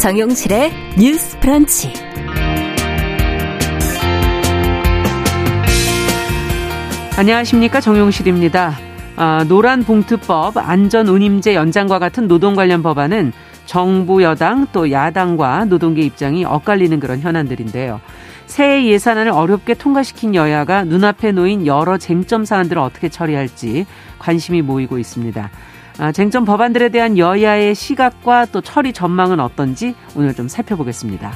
정용실의 뉴스 프런치. 안녕하십니까 정용실입니다. 아, 노란 봉투법, 안전운임제 연장과 같은 노동 관련 법안은 정부 여당 또 야당과 노동계 입장이 엇갈리는 그런 현안들인데요. 새해 예산안을 어렵게 통과시킨 여야가 눈앞에 놓인 여러 쟁점 사안들을 어떻게 처리할지 관심이 모이고 있습니다. 아, 쟁점 법안들에 대한 여야의 시각과 또 처리 전망은 어떤지 오늘 좀 살펴보겠습니다.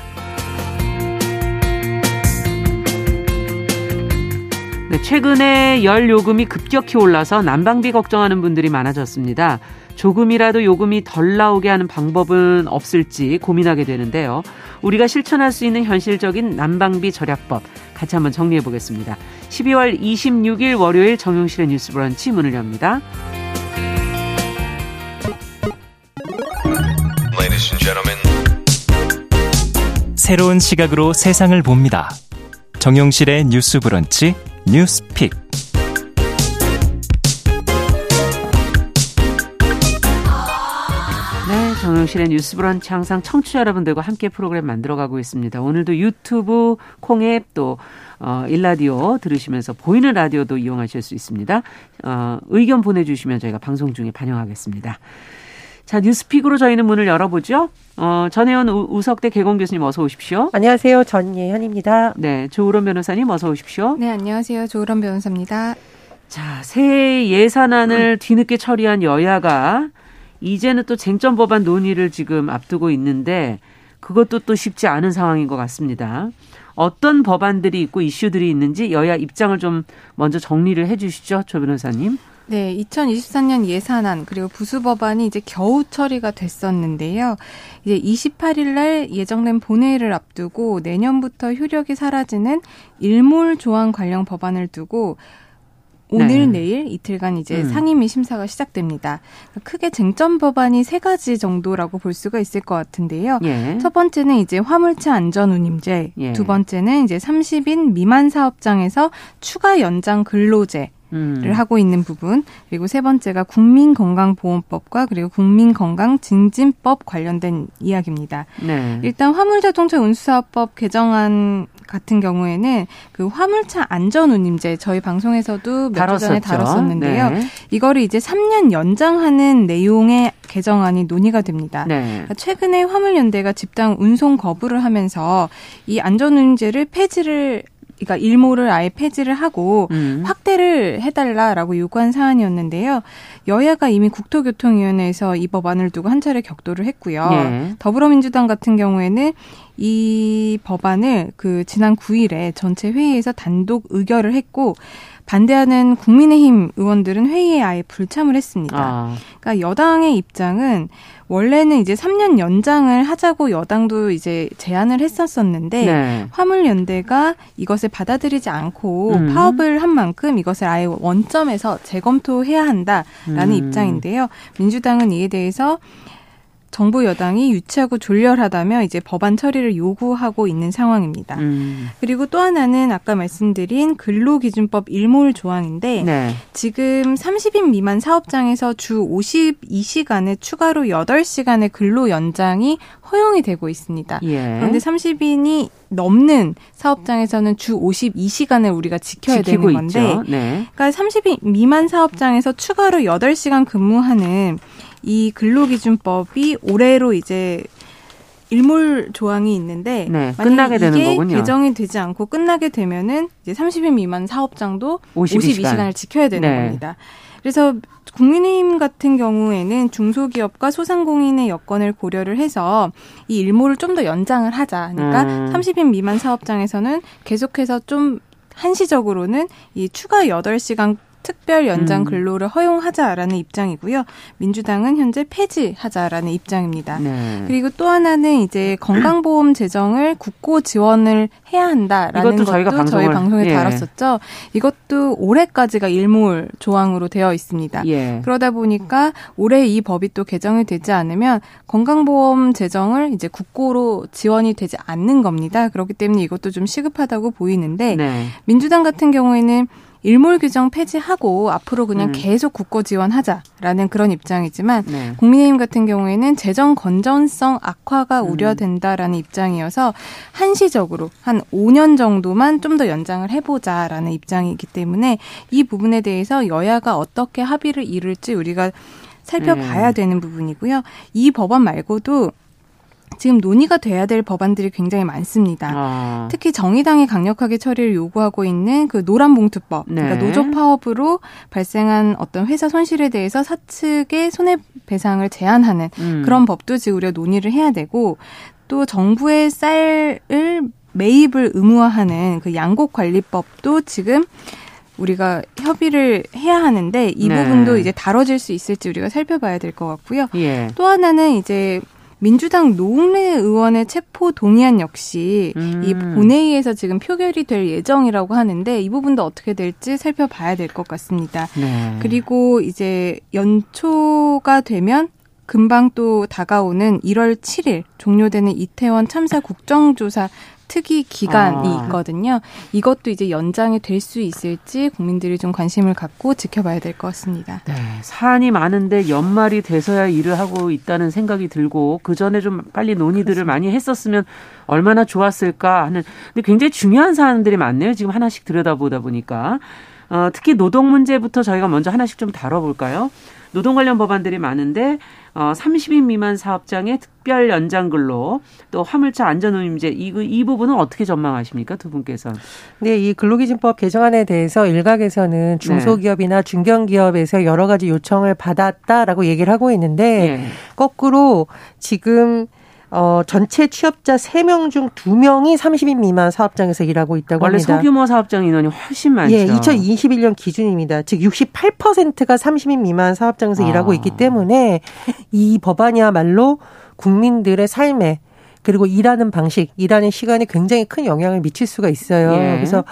네, 최근에 열 요금이 급격히 올라서 난방비 걱정하는 분들이 많아졌습니다. 조금이라도 요금이 덜 나오게 하는 방법은 없을지 고민하게 되는데요. 우리가 실천할 수 있는 현실적인 난방비 절약법 같이 한번 정리해 보겠습니다. 12월 26일 월요일 정용실의 뉴스 브런치 문을 엽니다. 새로운 시각으로 세상을 봅니다. 정용실의 뉴스 브런치 뉴스픽. 네, 정용실의 뉴스 브런치 항상 청취자 여러분들과 함께 프로그램 만들어가고 있습니다. 오늘도 유튜브, 콩앱 또 어, 일라디오 들으시면서 보이는 라디오도 이용하실 수 있습니다. 어, 의견 보내주시면 저희가 방송 중에 반영하겠습니다. 자, 뉴스픽으로 저희는 문을 열어보죠. 어, 전혜원 우석대 개공 교수님 어서 오십시오. 안녕하세요. 전예현입니다. 네, 조우론 변호사님 어서 오십시오. 네, 안녕하세요. 조우론 변호사입니다. 자, 새해 예산안을 뒤늦게 처리한 여야가 이제는 또 쟁점 법안 논의를 지금 앞두고 있는데 그것도 또 쉽지 않은 상황인 것 같습니다. 어떤 법안들이 있고 이슈들이 있는지 여야 입장을 좀 먼저 정리를 해 주시죠. 조 변호사님. 네, 2024년 예산안 그리고 부수 법안이 이제 겨우 처리가 됐었는데요. 이제 28일 날 예정된 본회의를 앞두고 내년부터 효력이 사라지는 일몰 조항 관련 법안을 두고 오늘 네. 내일 이틀간 이제 음. 상임위 심사가 시작됩니다. 크게 쟁점 법안이 세 가지 정도라고 볼 수가 있을 것 같은데요. 예. 첫 번째는 이제 화물차 안전 운임제, 예. 두 번째는 이제 30인 미만 사업장에서 추가 연장 근로제, 를 음. 하고 있는 부분 그리고 세 번째가 국민건강보험법과 그리고 국민건강증진법 관련된 이야기입니다. 네. 일단 화물자동차 운수사업법 개정안 같은 경우에는 그 화물차 안전운임제 저희 방송에서도 몇 주 전에 다뤘었는데요. 네. 이거를 이제 3년 연장하는 내용의 개정안이 논의가 됩니다. 네. 그러니까 최근에 화물연대가 집단 운송 거부를 하면서 이 안전운임제를 폐지를 그러니까 일모를 아예 폐지를 하고 음. 확대를 해달라라고 요구한 사안이었는데요. 여야가 이미 국토교통위원회에서 이 법안을 두고 한 차례 격돌을 했고요. 네. 더불어민주당 같은 경우에는 이 법안을 그 지난 9일에 전체 회의에서 단독 의결을 했고 반대하는 국민의힘 의원들은 회의에 아예 불참을 했습니다. 아. 그러니까 여당의 입장은 원래는 이제 3년 연장을 하자고 여당도 이제 제안을 했었었는데 네. 화물연대가 이것을 받아들이지 않고 음. 파업을 한 만큼 이것을 아예 원점에서 재검토해야 한다라는 음. 입장인데요. 민주당은 이에 대해서 정부 여당이 유치하고 졸렬하다며 이제 법안 처리를 요구하고 있는 상황입니다. 음. 그리고 또 하나는 아까 말씀드린 근로기준법 일몰 조항인데 네. 지금 30인 미만 사업장에서 주 52시간에 추가로 8시간의 근로 연장이 허용이 되고 있습니다. 예. 그런데 30인이 넘는 사업장에서는 주 52시간을 우리가 지켜야 되는 건데 네. 그러니까 30인 미만 사업장에서 추가로 8시간 근무하는 이 근로기준법이 올해로 이제 일몰 조항이 있는데 네, 끝나게 되는 거군요. 개정이 되지 않고 끝나게 되면은 이제 30인 미만 사업장도 52시간. 을 지켜야 되는 네. 겁니다. 그래서 국민의힘 같은 경우에는 중소기업과 소상공인의 여건을 고려를 해서 이 일몰을 좀 더 연장을 하자. 그러니까 음. 30인 미만 사업장에서는 계속해서 좀 한시적으로는 이 추가 8시간 특별 연장 음. 근로를 허용하자라는 입장이고요. 민주당은 현재 폐지하자라는 입장입니다. 네. 그리고 또 하나는 이제 건강보험 재정을 국고 지원을 해야 한다라는 것도 저희가 방송을, 저희 방송에 예. 다뤘었죠. 이것도 올해까지가 일몰 조항으로 되어 있습니다. 예. 그러다 보니까 올해 이 법이 또 개정이 되지 않으면 건강보험 재정을 이제 국고로 지원이 되지 않는 겁니다. 그렇기 때문에 이것도 좀 시급하다고 보이는데 네. 민주당 같은 경우에는 일몰 규정 폐지하고 앞으로 그냥 음. 계속 국고 지원하자라는 그런 입장이지만 네. 국민의힘 같은 경우에는 재정 건전성 악화가 음. 우려된다라는 입장이어서 한시적으로 한 5년 정도만 좀 더 연장을 해보자라는 입장이기 때문에 이 부분에 대해서 여야가 어떻게 합의를 이룰지 우리가 살펴봐야 네. 되는 부분이고요. 이 법안 말고도 지금 논의가 돼야 될 법안들이 굉장히 많습니다. 아. 특히 정의당이 강력하게 처리를 요구하고 있는 그 노란봉투법, 네. 그러니까 노조 파업으로 발생한 어떤 회사 손실에 대해서 사측의 손해배상을 제한하는 음. 그런 법도 지금 우리가 논의를 해야 되고 또 정부의 쌀을 매입을 의무화하는 그 양곡 관리법도 지금 우리가 협의를 해야 하는데 이 네. 부분도 이제 다뤄질 수 있을지 우리가 살펴봐야 될 것 같고요. 예. 또 하나는 이제 민주당 노웅래 의원의 체포 동의안 역시 음. 이 본회의에서 지금 표결이 될 예정이라고 하는데 이 부분도 어떻게 될지 살펴봐야 될 것 같습니다. 네. 그리고 이제 연초가 되면 금방 또 다가오는 1월 7일 종료되는 이태원 참사 국정조사 특위 기간이 아. 있거든요. 이것도 이제 연장이 될 수 있을지 국민들이 좀 관심을 갖고 지켜봐야 될 것 같습니다. 네, 사안이 많은데 연말이 돼서야 일을 하고 있다는 생각이 들고 그 전에 좀 빨리 논의들을 많이 했었으면 얼마나 좋았을까 하는 근데 굉장히 중요한 사안들이 많네요. 지금 하나씩 들여다보다 보니까 어, 특히 노동 문제부터 저희가 먼저 하나씩 좀 다뤄볼까요? 노동 관련 법안들이 많은데 어, 30인 미만 사업장의 특별 연장 근로 또 화물차 안전운임제 이, 이 부분은 어떻게 전망하십니까 두 분께서? 네, 이 근로기준법 개정안에 대해서 일각에서는 중소기업이나 중견기업에서 여러 가지 요청을 받았다라고 얘기를 하고 있는데 예. 거꾸로 지금 어, 전체 취업자 3명 중 2명이 30인 미만 사업장에서 일하고 있다고 원래 합니다. 소규모 사업장 인원이 훨씬 많죠. 예, 2021년 기준입니다. 즉 68%가 30인 미만 사업장에서 아. 일하고 있기 때문에 이 법안이야말로 국민들의 삶에 그리고 일하는 방식, 일하는 시간에 굉장히 큰 영향을 미칠 수가 있어요. 예. 그래서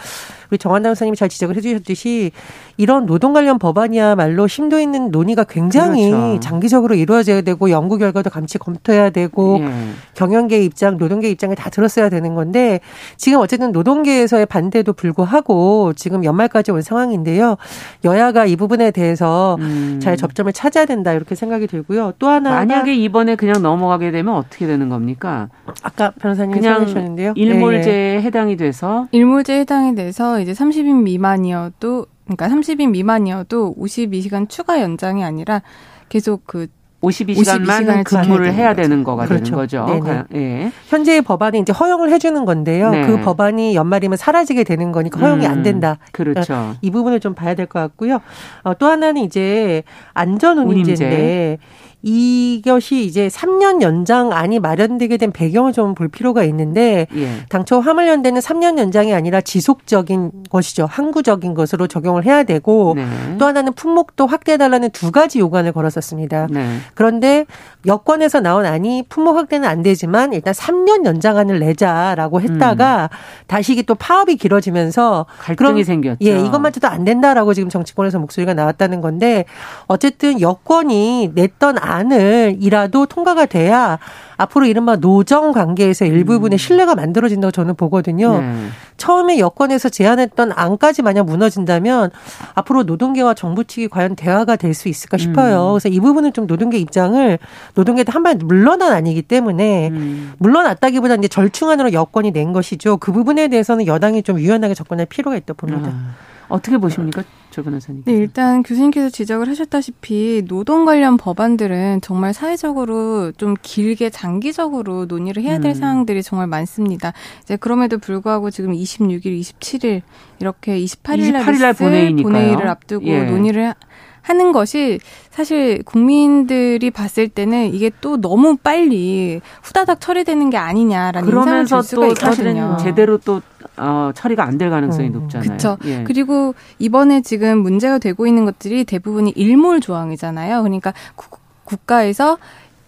우리 정한당 선생님이 잘 지적을 해주셨듯이 이런 노동 관련 법안이야말로 심도 있는 논의가 굉장히 그렇죠. 장기적으로 이루어져야 되고 연구 결과도 같이 검토해야 되고 예. 경영계 입장, 노동계 입장을 다 들었어야 되는 건데 지금 어쨌든 노동계에서의 반대도 불구하고 지금 연말까지 온 상황인데요. 여야가 이 부분에 대해서 음. 잘 접점을 찾아야 된다 이렇게 생각이 들고요. 또 하나가 만약에 이번에 그냥 넘어가게 되면 어떻게 되는 겁니까? 아까 변호사님 그냥 설명하셨는데요. 일몰제에 네. 해당이 돼서 일몰제 해당이 돼서 이제 30인 미만이어도 그러니까 30인 미만이어도 52시간 추가 연장이 아니라 계속 그 52시간만 52시간을 지켜야 근무를 되는 해야 거죠. 되는 거가 그렇죠. 되는 거죠. 네네. 가- 예. 현재의 법안이 이제 허용을 해주는 건데요. 네. 그 법안이 연말이면 사라지게 되는 거니까 허용이 안 음, 된다. 그렇죠. 이 부분을 좀 봐야 될 것 같고요. 어, 또 하나는 이제 안전운임제인데 이것이 이제 3년 연장안이 마련되게 된 배경을 좀 볼 필요가 있는데 예. 당초 화물연대는 3년 연장이 아니라 지속적인 것이죠. 항구적인 것으로 적용을 해야 되고 네. 또 하나는 품목도 확대해달라는 두 가지 요구안을 걸었었습니다. 네. 그런데 여권에서 나온 안이 품목 확대는 안 되지만 일단 3년 연장안을 내자라고 했다가 다시 이게 또 파업이 길어지면서 음. 갈등이 그럼- 생겼죠. 예, 이것만져도 안 된다라고 지금 정치권에서 목소리가 나왔다는 건데 어쨌든 여권이 냈던 안을 이라도 통과가 돼야 앞으로 이른바 노정 관계에서 일부분의 신뢰가 만들어진다고 저는 보거든요. 네. 처음에 여권에서 제안했던 안까지 만약 무너진다면 앞으로 노동계와 정부 측이 과연 대화가 될 수 있을까 싶어요. 음. 그래서 이 부분은 좀 노동계 입장을 노동계도 한발 물러난 아니기 때문에 음. 물러났다기보다 이제 절충안으로 여권이 낸 것이죠. 그 부분에 대해서는 여당이 좀 유연하게 접근할 필요가 있다 봅니다. 아, 어떻게 보십니까, 조 변호사님? 네, 일단 교수님께서 지적을 하셨다시피 노동 관련 법안들은 정말 사회적으로 좀 길게 장기적으로 논의를 해야 될 음. 사항들이 정말 많습니다. 이제 그럼에도 불구하고 지금 26일, 27일 이렇게 28일 날 28일 날 있을 본회의니까요. 본회의를 앞두고 예. 논의를 하- 하는 것이 사실 국민들이 봤을 때는 이게 또 너무 빨리 후다닥 처리되는 게 아니냐라는 인상을 그러면서 줄 수가 또 있거든요. 제대로 또 어, 처리가 안 될 가능성이 음. 높잖아요. 그쵸. 예. 그리고 이번에 지금 문제가 되고 있는 것들이 대부분이 일몰 조항이잖아요. 그러니까 국- 국가에서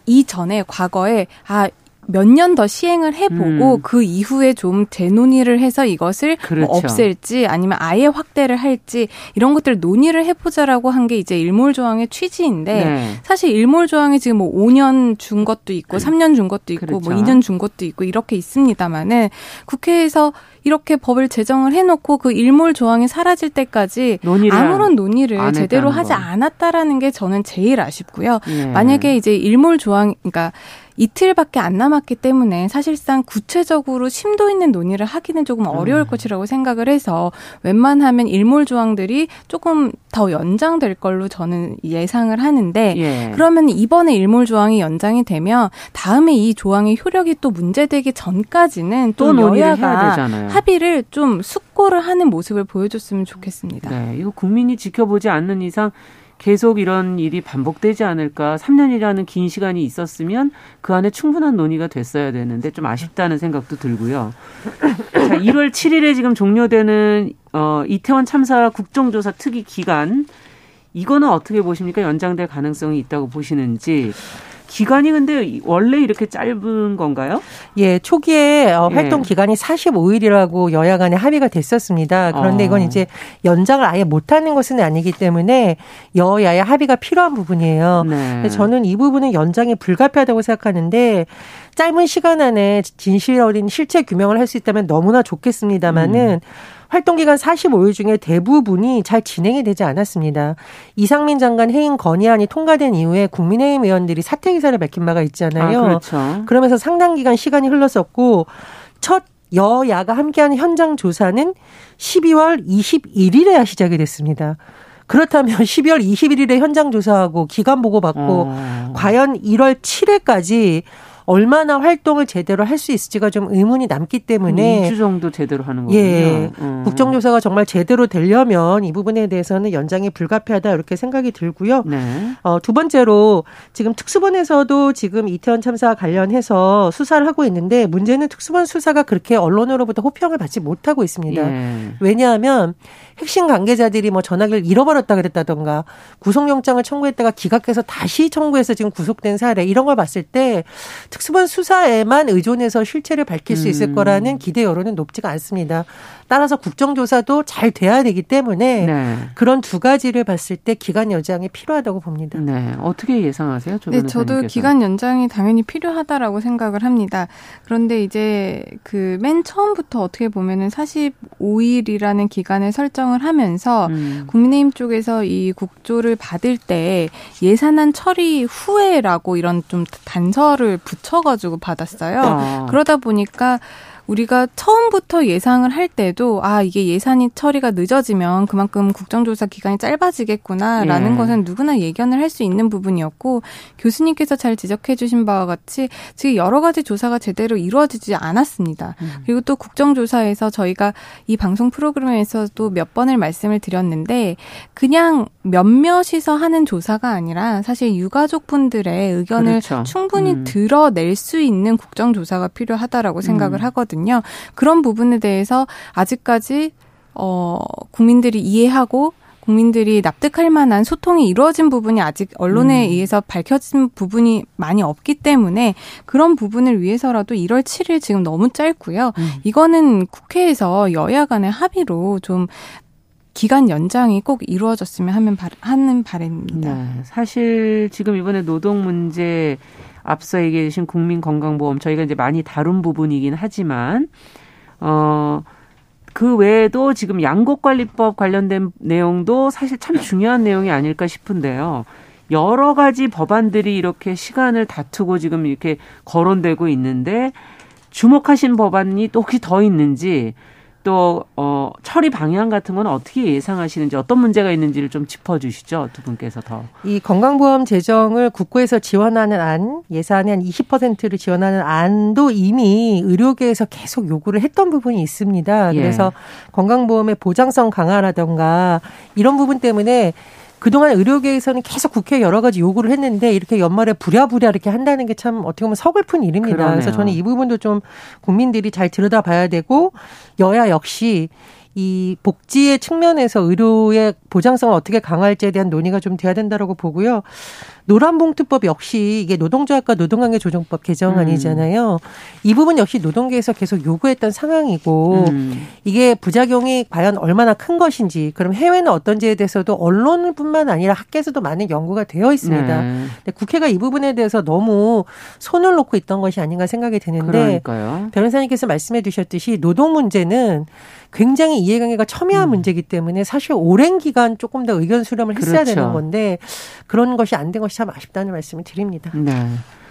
이전에 과거에 아 몇 년 더 시행을 해보고 음. 그 이후에 좀 재논의를 해서 이것을 뭐 그렇죠. 뭐 없앨지 아니면 아예 확대를 할지 이런 것들 논의를 해보자라고 한 게 이제 일몰 조항의 취지인데 네. 사실 일몰 조항이 지금 뭐 5년 준 것도 있고 3년 준 것도 있고 뭐 그렇죠. 뭐 2년 준 것도 있고 이렇게 있습니다만은 국회에서 이렇게 법을 제정을 해놓고 그 일몰 조항이 사라질 때까지 아무런 논의를 제대로 하지 거. 않았다라는 게 저는 제일 아쉽고요. 예. 만약에 이제 일몰 조항, 그러니까 이틀밖에 안 남았기 때문에 사실상 구체적으로 심도 있는 논의를 하기는 조금 어려울 음. 것이라고 생각을 해서 웬만하면 일몰 조항들이 조금 더 연장될 걸로 저는 예상을 하는데 예. 그러면 이번에 일몰 조항이 연장이 되면 다음에 이 조항의 효력이 또 문제되기 전까지는 또, 또 여야가 합의를 좀 숙고를 하는 모습을 보여줬으면 좋겠습니다. 네, 이거 국민이 지켜보지 않는 이상 계속 이런 일이 반복되지 않을까. 3년이라는 긴 시간이 있었으면 그 안에 충분한 논의가 됐어야 되는데 좀 아쉽다는 생각도 들고요. 자, 1월 7일에 지금 종료되는 어, 이태원 참사 국정조사 특위 기간 이거는 어떻게 보십니까? 연장될 가능성이 있다고 보시는지. 기간이 근데 원래 이렇게 짧은 건가요? 예, 초기에 어, 예. 활동 기간이 45일이라고 여야 간에 합의가 됐었습니다. 그런데 어. 이건 이제 연장을 아예 못하는 것은 아니기 때문에 여야의 합의가 필요한 부분이에요. 네. 저는 이 부분은 연장이 불가피하다고 생각하는데 짧은 시간 안에 진실 어린 실체 규명을 할 수 있다면 너무나 좋겠습니다만은 음. 활동 기간 45일 중에 대부분이 잘 진행이 되지 않았습니다. 이상민 장관 해임 건의안이 통과된 이후에 국민의힘 의원들이 사퇴 기사를 밝힌 바가 있잖아요. 아, 그렇죠. 그러면서 상당 기간 시간이 흘렀었고 첫 여야가 함께하는 현장 조사는 12월 21일에야 시작이 됐습니다. 그렇다면 12월 21일에 현장 조사하고 기간 보고 받고 어. 과연 1월 7일까지 얼마나 활동을 제대로 할 수 있을지가 좀 의문이 남기 때문에 2주 정도 제대로 하는 거군요. 예. 음. 국정조사가 정말 제대로 되려면 이 부분에 대해서는 연장이 불가피하다 이렇게 생각이 들고요. 네. 어, 두 번째로 지금 특수본에서도 지금 이태원 참사 관련해서 수사를 하고 있는데 문제는 특수본 수사가 그렇게 언론으로부터 호평을 받지 못하고 있습니다. 예. 왜냐하면 핵심 관계자들이 뭐 전화기를 잃어버렸다 그랬다던가 구속영장을 청구했다가 기각해서 다시 청구해서 지금 구속된 사례 이런 걸 봤을 때 특수본 수사에만 의존해서 실체를 밝힐 수 있을 음. 거라는 기대 여론은 높지가 않습니다. 따라서 국정조사도 잘 돼야 되기 때문에 네. 그런 두 가지를 봤을 때 기간 연장이 필요하다고 봅니다. 네. 어떻게 예상하세요? 네, 저도 기간 연장이 당연히 필요하다라고 생각을 합니다. 그런데 이제 그 맨 처음부터 어떻게 보면은 45일이라는 기간을 설정을 하면서 음. 국민의힘 쪽에서 이 국조를 받을 때 예산안 처리 후에라고 이런 좀 단서를 붙여가지고 받았어요. 어. 그러다 보니까 우리가 처음부터 예상을 할 때도 아 이게 예산이 처리가 늦어지면 그만큼 국정조사 기간이 짧아지겠구나라는 예. 것은 누구나 예견을 할 수 있는 부분이었고 교수님께서 잘 지적해 주신 바와 같이 지금 여러 가지 조사가 제대로 이루어지지 않았습니다. 음. 그리고 또 국정조사에서 저희가 이 방송 프로그램에서도 몇 번을 말씀을 드렸는데 그냥 몇몇이서 하는 조사가 아니라 사실 유가족 분들의 의견을 그렇죠. 충분히 음. 드러낼 수 있는 국정조사가 필요하다라고 생각을 음. 하거든요. 있거든요. 그런 부분에 대해서 아직까지 어 국민들이 이해하고 국민들이 납득할 만한 소통이 이루어진 부분이 아직 언론에 음. 의해서 밝혀진 부분이 많이 없기 때문에 그런 부분을 위해서라도 1월 7일 지금 너무 짧고요. 음. 이거는 국회에서 여야 간의 합의로 좀 기간 연장이 꼭 이루어졌으면 하는 바람입니다. 네, 사실 지금 이번에 노동 문제 앞서 얘기해 주신 국민건강보험 저희가 이제 많이 다룬 부분이긴 하지만 어. 그 외에도 지금 양곡관리법 관련된 내용도 사실 참 중요한 내용이 아닐까 싶은데요. 여러 가지 법안들이 이렇게 시간을 다투고 지금 이렇게 거론되고 있는데 주목하신 법안이 또 혹시 더 있는지 또 어, 처리 방향 같은 건 어떻게 예상하시는지 어떤 문제가 있는지를 좀 짚어주시죠 두 분께서 더. 이 건강보험 재정을 국고에서 지원하는 안 예산의 한 20%를 지원하는 안도 이미 의료계에서 계속 요구를 했던 부분이 있습니다. 예. 그래서 예. 건강보험의 보장성 강화라던가 이런 부분 때문에 그동안 의료계에서는 계속 국회에 여러 가지 요구를 했는데 이렇게 연말에 부랴부랴 이렇게 한다는 게 참 어떻게 보면 서글픈 일입니다. 그러네요. 그래서 저는 이 부분도 좀 국민들이 잘 들여다봐야 되고 여야 역시 이 복지의 측면에서 의료의 보장성을 어떻게 강화할지에 대한 논의가 좀 돼야 된다라고 보고요. 노란봉투법 역시 이게 노동조합과 노동관계 조정법 개정안이잖아요. 음. 이 부분 역시 노동계에서 계속 요구했던 상황이고 음. 이게 부작용이 과연 얼마나 큰 것인지 그럼 해외는 어떤지에 대해서도 언론뿐만 아니라 학계에서도 많은 연구가 되어 있습니다. 네. 근데 국회가 이 부분에 대해서 너무 손을 놓고 있던 것이 아닌가 생각이 드는데 그러니까요. 변호사님께서 말씀해 주셨듯이 노동 문제는 굉장히 이해관계가 첨예한 음. 문제이기 때문에 사실 오랜 기간 조금 더 의견 수렴을 했어야 그렇죠. 되는 건데 그런 것이 안 된 것이 참 아쉽다는 말씀을 드립니다. 네.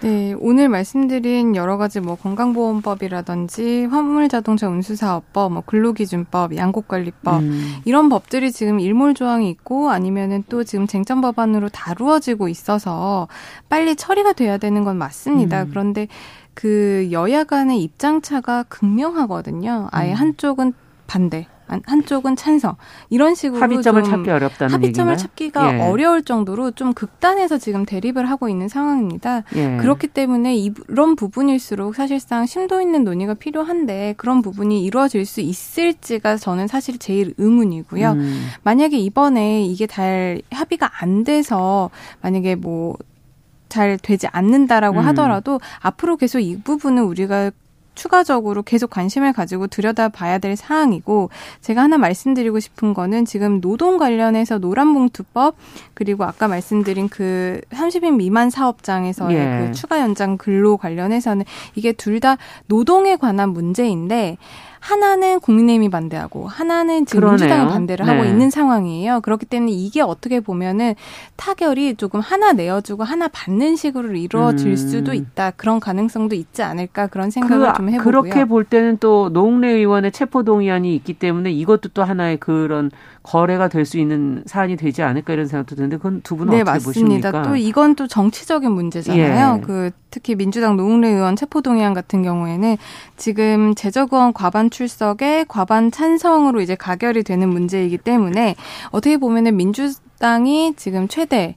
네, 오늘 말씀드린 여러 가지 뭐 건강보험법이라든지 화물자동차 운수사업법, 뭐 근로기준법, 양곡관리법 음. 이런 법들이 지금 일몰 조항이 있고 아니면은 또 지금 쟁점 법안으로 다루어지고 있어서 빨리 처리가 돼야 되는 건 맞습니다. 음. 그런데 그 여야 간의 입장 차가 극명하거든요. 아예 음. 한쪽은 반대. 한쪽은 찬성 이런 식으로 합의점을 찾기 어렵다는 합의점을 얘기인가요? 찾기가 예. 어려울 정도로 좀 극단에서 지금 대립을 하고 있는 상황입니다. 예. 그렇기 때문에 이런 부분일수록 사실상 심도 있는 논의가 필요한데 그런 부분이 이루어질 수 있을지가 저는 사실 제일 의문이고요. 음. 만약에 이번에 이게 잘 합의가 안 돼서 만약에 뭐잘 되지 않는다라고 음. 하더라도 앞으로 계속 이 부분은 우리가 추가적으로 계속 관심을 가지고 들여다봐야 될 사항이고 제가 하나 말씀드리고 싶은 거는 지금 노동 관련해서 노란봉투법 그리고 아까 말씀드린 그 30인 미만 사업장에서의 예. 그 추가 연장 근로 관련해서는 이게 둘 다 노동에 관한 문제인데 하나는 국민의힘이 반대하고 하나는 지금 그러네요. 민주당이 반대를 네. 하고 있는 상황이에요. 그렇기 때문에 이게 어떻게 보면은 타결이 조금 하나 내어주고 하나 받는 식으로 이루어질 음. 수도 있다. 그런 가능성도 있지 않을까 그런 생각을 그, 좀 해보고요. 그렇게 볼 때는 또 노웅래 의원의 체포 동의안이 있기 때문에 이것도 또 하나의 그런 거래가 될 수 있는 사안이 되지 않을까 이런 생각도 드는데 그건 두 분은 네, 어떻게 맞습니다. 보십니까? 또 이건 또 정치적인 문제잖아요. 예. 그 특히 민주당 노웅래 의원 체포동의안 같은 경우에는 지금 제적의원 과반 출석에 과반 찬성으로 이제 가결이 되는 문제이기 때문에 어떻게 보면은 민주 당이 지금 최대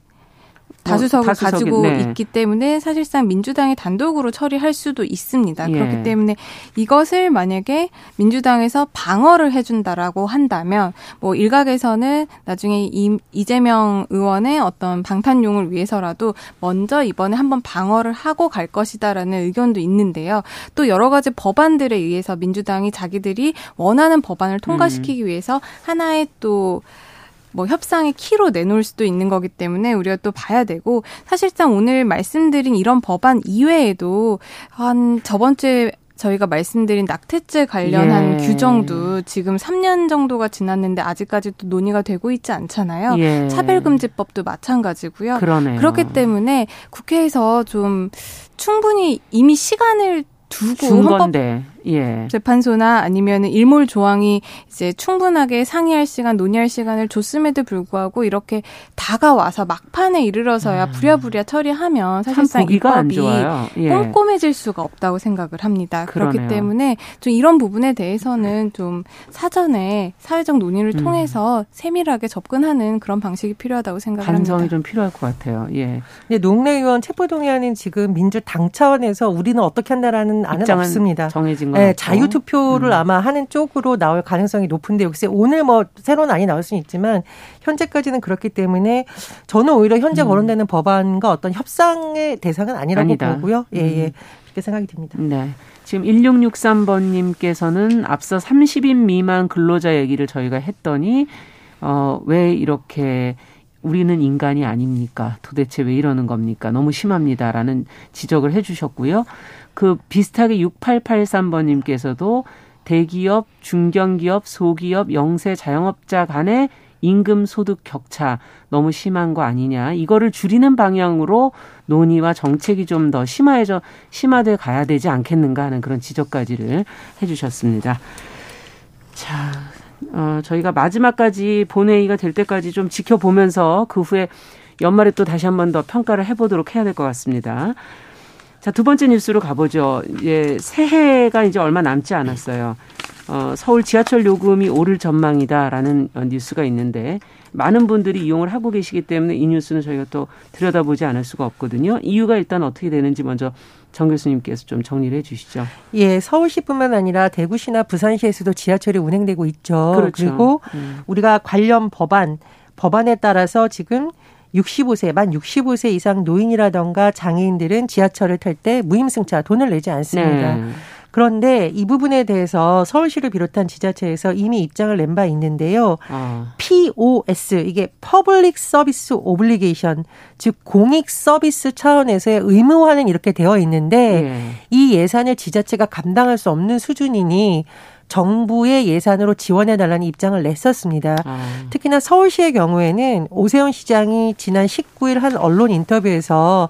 다수석을 뭐, 가지고 네. 있기 때문에 사실상 민주당이 단독으로 처리할 수도 있습니다. 예. 그렇기 때문에 이것을 만약에 민주당에서 방어를 해준다라고 한다면 뭐 일각에서는 나중에 이, 이재명 의원의 어떤 방탄용을 위해서라도 먼저 이번에 한번 방어를 하고 갈 것이다라는 의견도 있는데요. 또 여러 가지 법안들에 의해서 민주당이 자기들이 원하는 법안을 통과시키기 음. 위해서 하나의 또 뭐 협상의 키로 내놓을 수도 있는 거기 때문에 우리가 또 봐야 되고 사실상 오늘 말씀드린 이런 법안 이외에도 한 저번 주에 저희가 말씀드린 낙태죄 관련한 예. 규정도 지금 3년 정도가 지났는데 아직까지도 논의가 되고 있지 않잖아요. 예. 차별금지법도 마찬가지고요. 그러네요. 그렇기 때문에 국회에서 좀 충분히 이미 시간을 두고 헌법 예. 재판소나 아니면 일몰 조항이 이제 충분하게 상의할 시간, 논의할 시간을 줬음에도 불구하고 이렇게 다가와서 막판에 이르러서야 음. 부랴부랴 처리하면 사실상 입법이 예. 꼼꼼해질 수가 없다고 생각을 합니다. 그러네요. 그렇기 때문에 좀 이런 부분에 대해서는 좀 사전에 사회적 논의를 음. 통해서 세밀하게 접근하는 그런 방식이 필요하다고 생각합니다. 반성이 좀 필요할 것 같아요. 예. 네, 농내 의원 체포 동의안은 지금 민주당 차원에서 우리는 어떻게 한다라는 안은 없습니다. 정해진 네, 자유 투표를 음. 아마 하는 쪽으로 나올 가능성이 높은데 글쎄 오늘 뭐 새로운 안이 나올 수는 있지만 현재까지는 그렇기 때문에 저는 오히려 현재 음. 거론되는 법안과 어떤 협상의 대상은 아니라고 아니다. 보고요. 예, 예. 음. 그렇게 생각이 듭니다. 네. 지금 1663번님께서는 앞서 30인 미만 근로자 얘기를 저희가 했더니, 어, 왜 이렇게 우리는 인간이 아닙니까? 도대체 왜 이러는 겁니까? 너무 심합니다라는 지적을 해주셨고요. 그 비슷하게 6883번님께서도 대기업, 중견기업, 소기업, 영세 자영업자 간의 임금 소득 격차 너무 심한 거 아니냐. 이거를 줄이는 방향으로 논의와 정책이 좀 더 심화해져 심화돼 가야 되지 않겠는가 하는 그런 지적까지를 해 주셨습니다. 자, 어, 저희가 마지막까지 본회의가 될 때까지 좀 지켜보면서 그 후에 연말에 또 다시 한 번 더 평가를 해보도록 해야 될 것 같습니다. 자, 두 번째 뉴스로 가보죠. 예, 새해가 이제 얼마 남지 않았어요. 어, 서울 지하철 요금이 오를 전망이다라는 어, 뉴스가 있는데 많은 분들이 이용을 하고 계시기 때문에 이 뉴스는 저희가 또 들여다보지 않을 수가 없거든요. 이유가 일단 어떻게 되는지 먼저 정 교수님께서 좀 정리를 해 주시죠. 예, 서울시뿐만 아니라 대구시나 부산시에서도 지하철이 운행되고 있죠. 그렇죠. 그리고 음. 우리가 관련 법안, 법안에 따라서 지금 65세, 만 65세 이상 노인이라던가 장애인들은 지하철을 탈 때 무임승차 돈을 내지 않습니다. 네. 그런데 이 부분에 대해서 서울시를 비롯한 지자체에서 이미 입장을 낸 바 있는데요. 아, POS 이게 Public Service Obligation 즉 공익 서비스 차원에서의 의무화는 이렇게 되어 있는데 예. 이 예산을 지자체가 감당할 수 없는 수준이니 정부의 예산으로 지원해 달라는 입장을 냈었습니다. 아, 특히나 서울시의 경우에는 오세훈 시장이 지난 19일 한 언론 인터뷰에서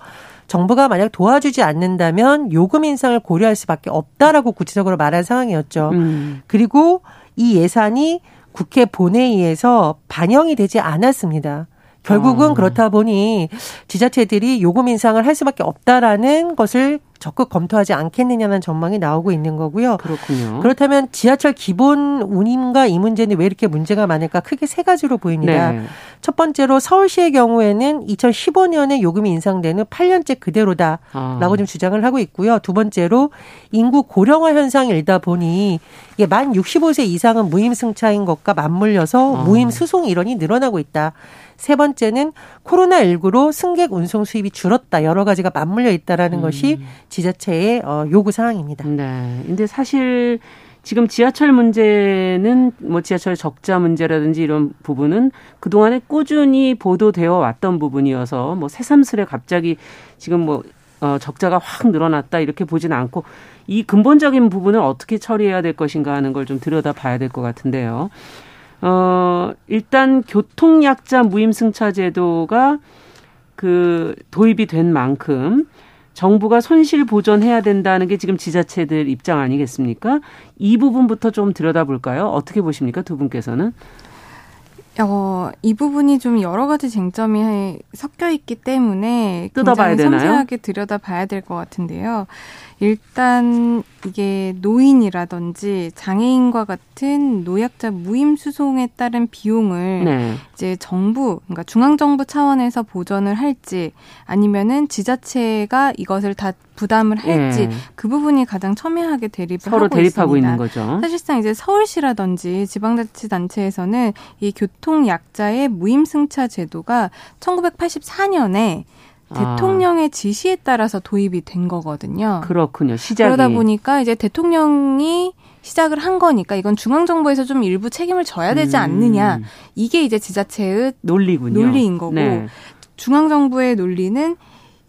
정부가 만약 도와주지 않는다면 요금 인상을 고려할 수밖에 없다라고 구체적으로 말한 상황이었죠. 음. 그리고 이 예산이 국회 본회의에서 반영이 되지 않았습니다. 결국은 아. 그렇다 보니 지자체들이 요금 인상을 할 수밖에 없다라는 것을 적극 검토하지 않겠느냐는 전망이 나오고 있는 거고요. 그렇군요. 그렇다면 지하철 기본 운임과 이 문제는 왜 이렇게 문제가 많을까? 크게 세 가지로 보입니다. 네. 첫 번째로 서울시의 경우에는 2015년에 요금이 인상되는 8년째 그대로다. 아. 라고 좀 주장을 하고 있고요. 두 번째로 인구 고령화 현상이 일다 보니 이게 만 65세 이상은 무임승차인 것과 맞물려서 아. 무임 수송 일원이 늘어나고 있다. 세 번째는 코로나19로 승객 운송 수입이 줄었다. 여러 가지가 맞물려 있다라는 음. 것이 지자체의 어, 요구 사항입니다. 네. 근데 사실 지금 지하철 문제는 뭐 지하철 적자 문제라든지 이런 부분은 그동안에 꾸준히 보도되어 왔던 부분이어서 뭐 새삼스레 갑자기 지금 뭐 어, 적자가 확 늘어났다 이렇게 보지는 않고 이 근본적인 부분을 어떻게 처리해야 될 것인가 하는 걸 좀 들여다 봐야 될 것 같은데요. 어, 일단 교통약자 무임승차 제도가 그 도입이 된 만큼 정부가 손실 보전해야 된다는 게 지금 지자체들 입장 아니겠습니까? 이 부분부터 좀 들여다볼까요? 어떻게 보십니까? 두 분께서는? 어, 이 부분이 좀 여러 가지 쟁점이 섞여 있기 때문에 뜯어봐야 굉장히 되나요? 섬세하게 들여다봐야 될 것 같은데요. 일단 이게 노인이라든지 장애인과 같은 노약자 무임 수송에 따른 비용을 네. 이제 정부, 그러니까 중앙 정부 차원에서 보전을 할지 아니면은 지자체가 이것을 다 부담을 할지 예. 그 부분이 가장 첨예하게 대립을 서로 하고 대립하고 있습니다. 있는 거죠. 사실상 이제 서울시라든지 지방자치단체에서는 이 교통 약자의 무임 승차 제도가 1984년에 아. 대통령의 지시에 따라서 도입이 된 거거든요. 그렇군요. 시작이 그러다 보니까 이제 대통령이 시작을 한 거니까 이건 중앙정부에서 좀 일부 책임을 져야 되지 음. 않느냐. 이게 이제 지자체의 논리군요. 논리인 거고 네. 중앙정부의 논리는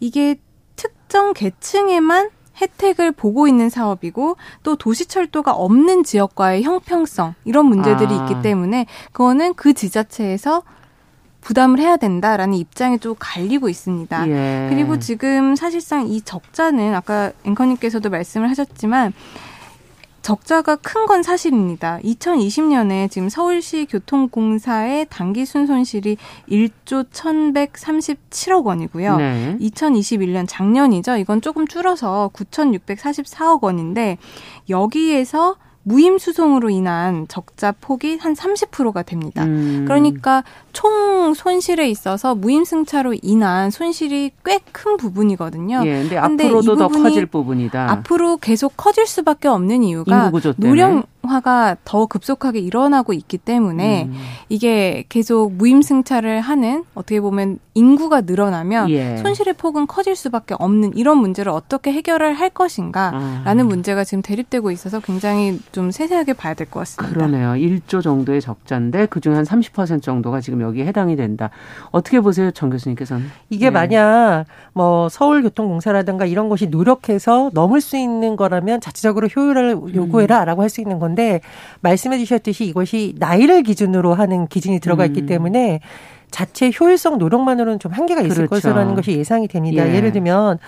이게 특정 계층에만 혜택을 보고 있는 사업이고 또 도시철도가 없는 지역과의 형평성 이런 문제들이 아. 있기 때문에 그거는 그 지자체에서 부담을 해야 된다라는 입장이 좀 갈리고 있습니다. 예. 그리고 지금 사실상 이 적자는 아까 앵커님께서도 말씀을 하셨지만 적자가 큰 건 사실입니다. 2020년에 지금 서울시 교통공사의 단기 순손실이 1조 1,137억 원이고요. 네. 2021년 작년이죠. 이건 조금 줄어서 9,644억 원인데 여기에서 무임 수송으로 인한 적자 폭이 한 30%가 됩니다. 음. 그러니까 총 손실에 있어서 무임승차로 인한 손실이 꽤 큰 부분이거든요. 예, 근데 근데 앞으로도 이더 커질 부분이다. 앞으로 계속 커질 수밖에 없는 이유가. 노령 화가 더 급속하게 일어나고 있기 때문에 음. 이게 계속 무임승차를 하는 어떻게 보면 인구가 늘어나면 예. 손실의 폭은 커질 수밖에 없는 이런 문제를 어떻게 해결을 할 것인가라는 아. 문제가 지금 대립되고 있어서 굉장히 좀 세세하게 봐야 될 것 같습니다. 그러네요. 1조 정도의 적자인데 그중에 한30% 정도가 지금 여기에 해당이 된다. 어떻게 보세요, 정 교수님께서는? 이게 네. 만약 뭐 서울교통공사라든가 이런 것이 노력해서 넘을 수 있는 거라면 자체적으로 효율을 음. 요구해라라고 할 수 있는 건데 말씀해 주셨듯이 이것이 나이를 기준으로 하는 기준이 들어가 있기 음. 때문에 자체 효율성 노력만으로는 좀 한계가 있을 그렇죠. 것이라는 것이 예상이 됩니다. 예. 예를 들면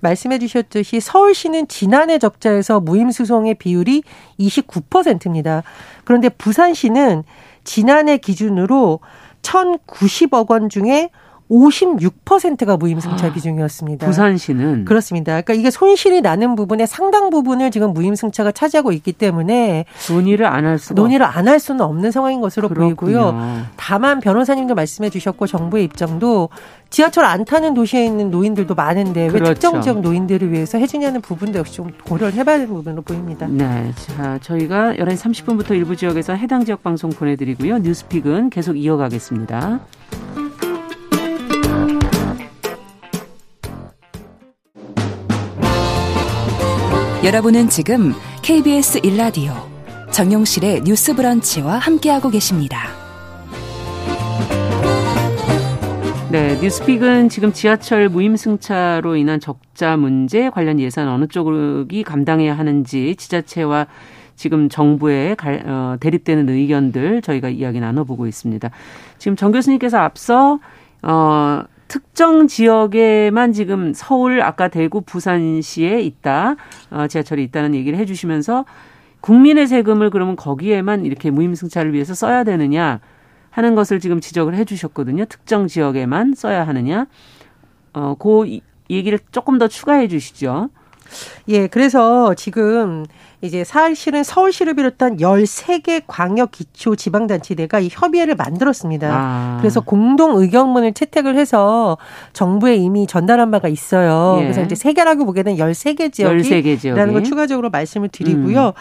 말씀해 주셨듯이 서울시는 지난해 적자에서 무임수송의 비율이 29%입니다. 그런데 부산시는 지난해 기준으로 1,090억 원 중에 56%가 무임승차 아, 비중이었습니다. 부산시는 그렇습니다. 그러니까 이게 손실이 나는 부분의 상당 부분을 지금 무임승차가 차지하고 있기 때문에 논의를 안 할 수가 논의를 안 할 수는 없는 상황인 것으로 그렇군요. 보이고요. 다만 변호사님도 말씀해 주셨고 정부의 입장도 지하철 안 타는 도시에 있는 노인들도 많은데 그렇죠. 왜 특정 지역 노인들을 위해서 해주냐는 부분도 역시 좀 고려를 해봐야 되는 부분으로 보입니다. 네. 자, 저희가 11시 30분부터 일부 지역에서 해당 지역 방송 보내드리고요. 뉴스픽은 계속 이어가겠습니다. 여러분은 지금 KBS 1라디오 정용실의 뉴스 브런치와 함께하고 계십니다. 네, 뉴스픽은 지금 지하철 무임승차로 인한 적자 문제 관련 예산 어느 쪽이 감당해야 하는지 지자체와 지금 정부에 어, 대립되는 의견들 저희가 이야기 나눠보고 있습니다. 지금 정 교수님께서 앞서 어, 특정 지역에만 지금 서울, 아까 대구, 부산시에 있다, 어, 지하철이 있다는 얘기를 해주시면서 국민의 세금을 그러면 거기에만 이렇게 무임승차를 위해서 써야 되느냐 하는 것을 지금 지적을 해주셨거든요. 특정 지역에만 써야 하느냐. 어, 그 얘기를 조금 더 추가해 주시죠. 예, 그래서 지금 이제 사실은 서울시를 비롯한 13개 광역 기초 지방자치대가 이 협의회를 만들었습니다. 아. 그래서 공동 의견문을 채택을 해서 정부에 이미 전달한 바가 있어요. 예. 그래서 이제 세 개라고 보기에는 13개 지역이 13개 지역이. 걸 추가적으로 말씀을 드리고요. 음.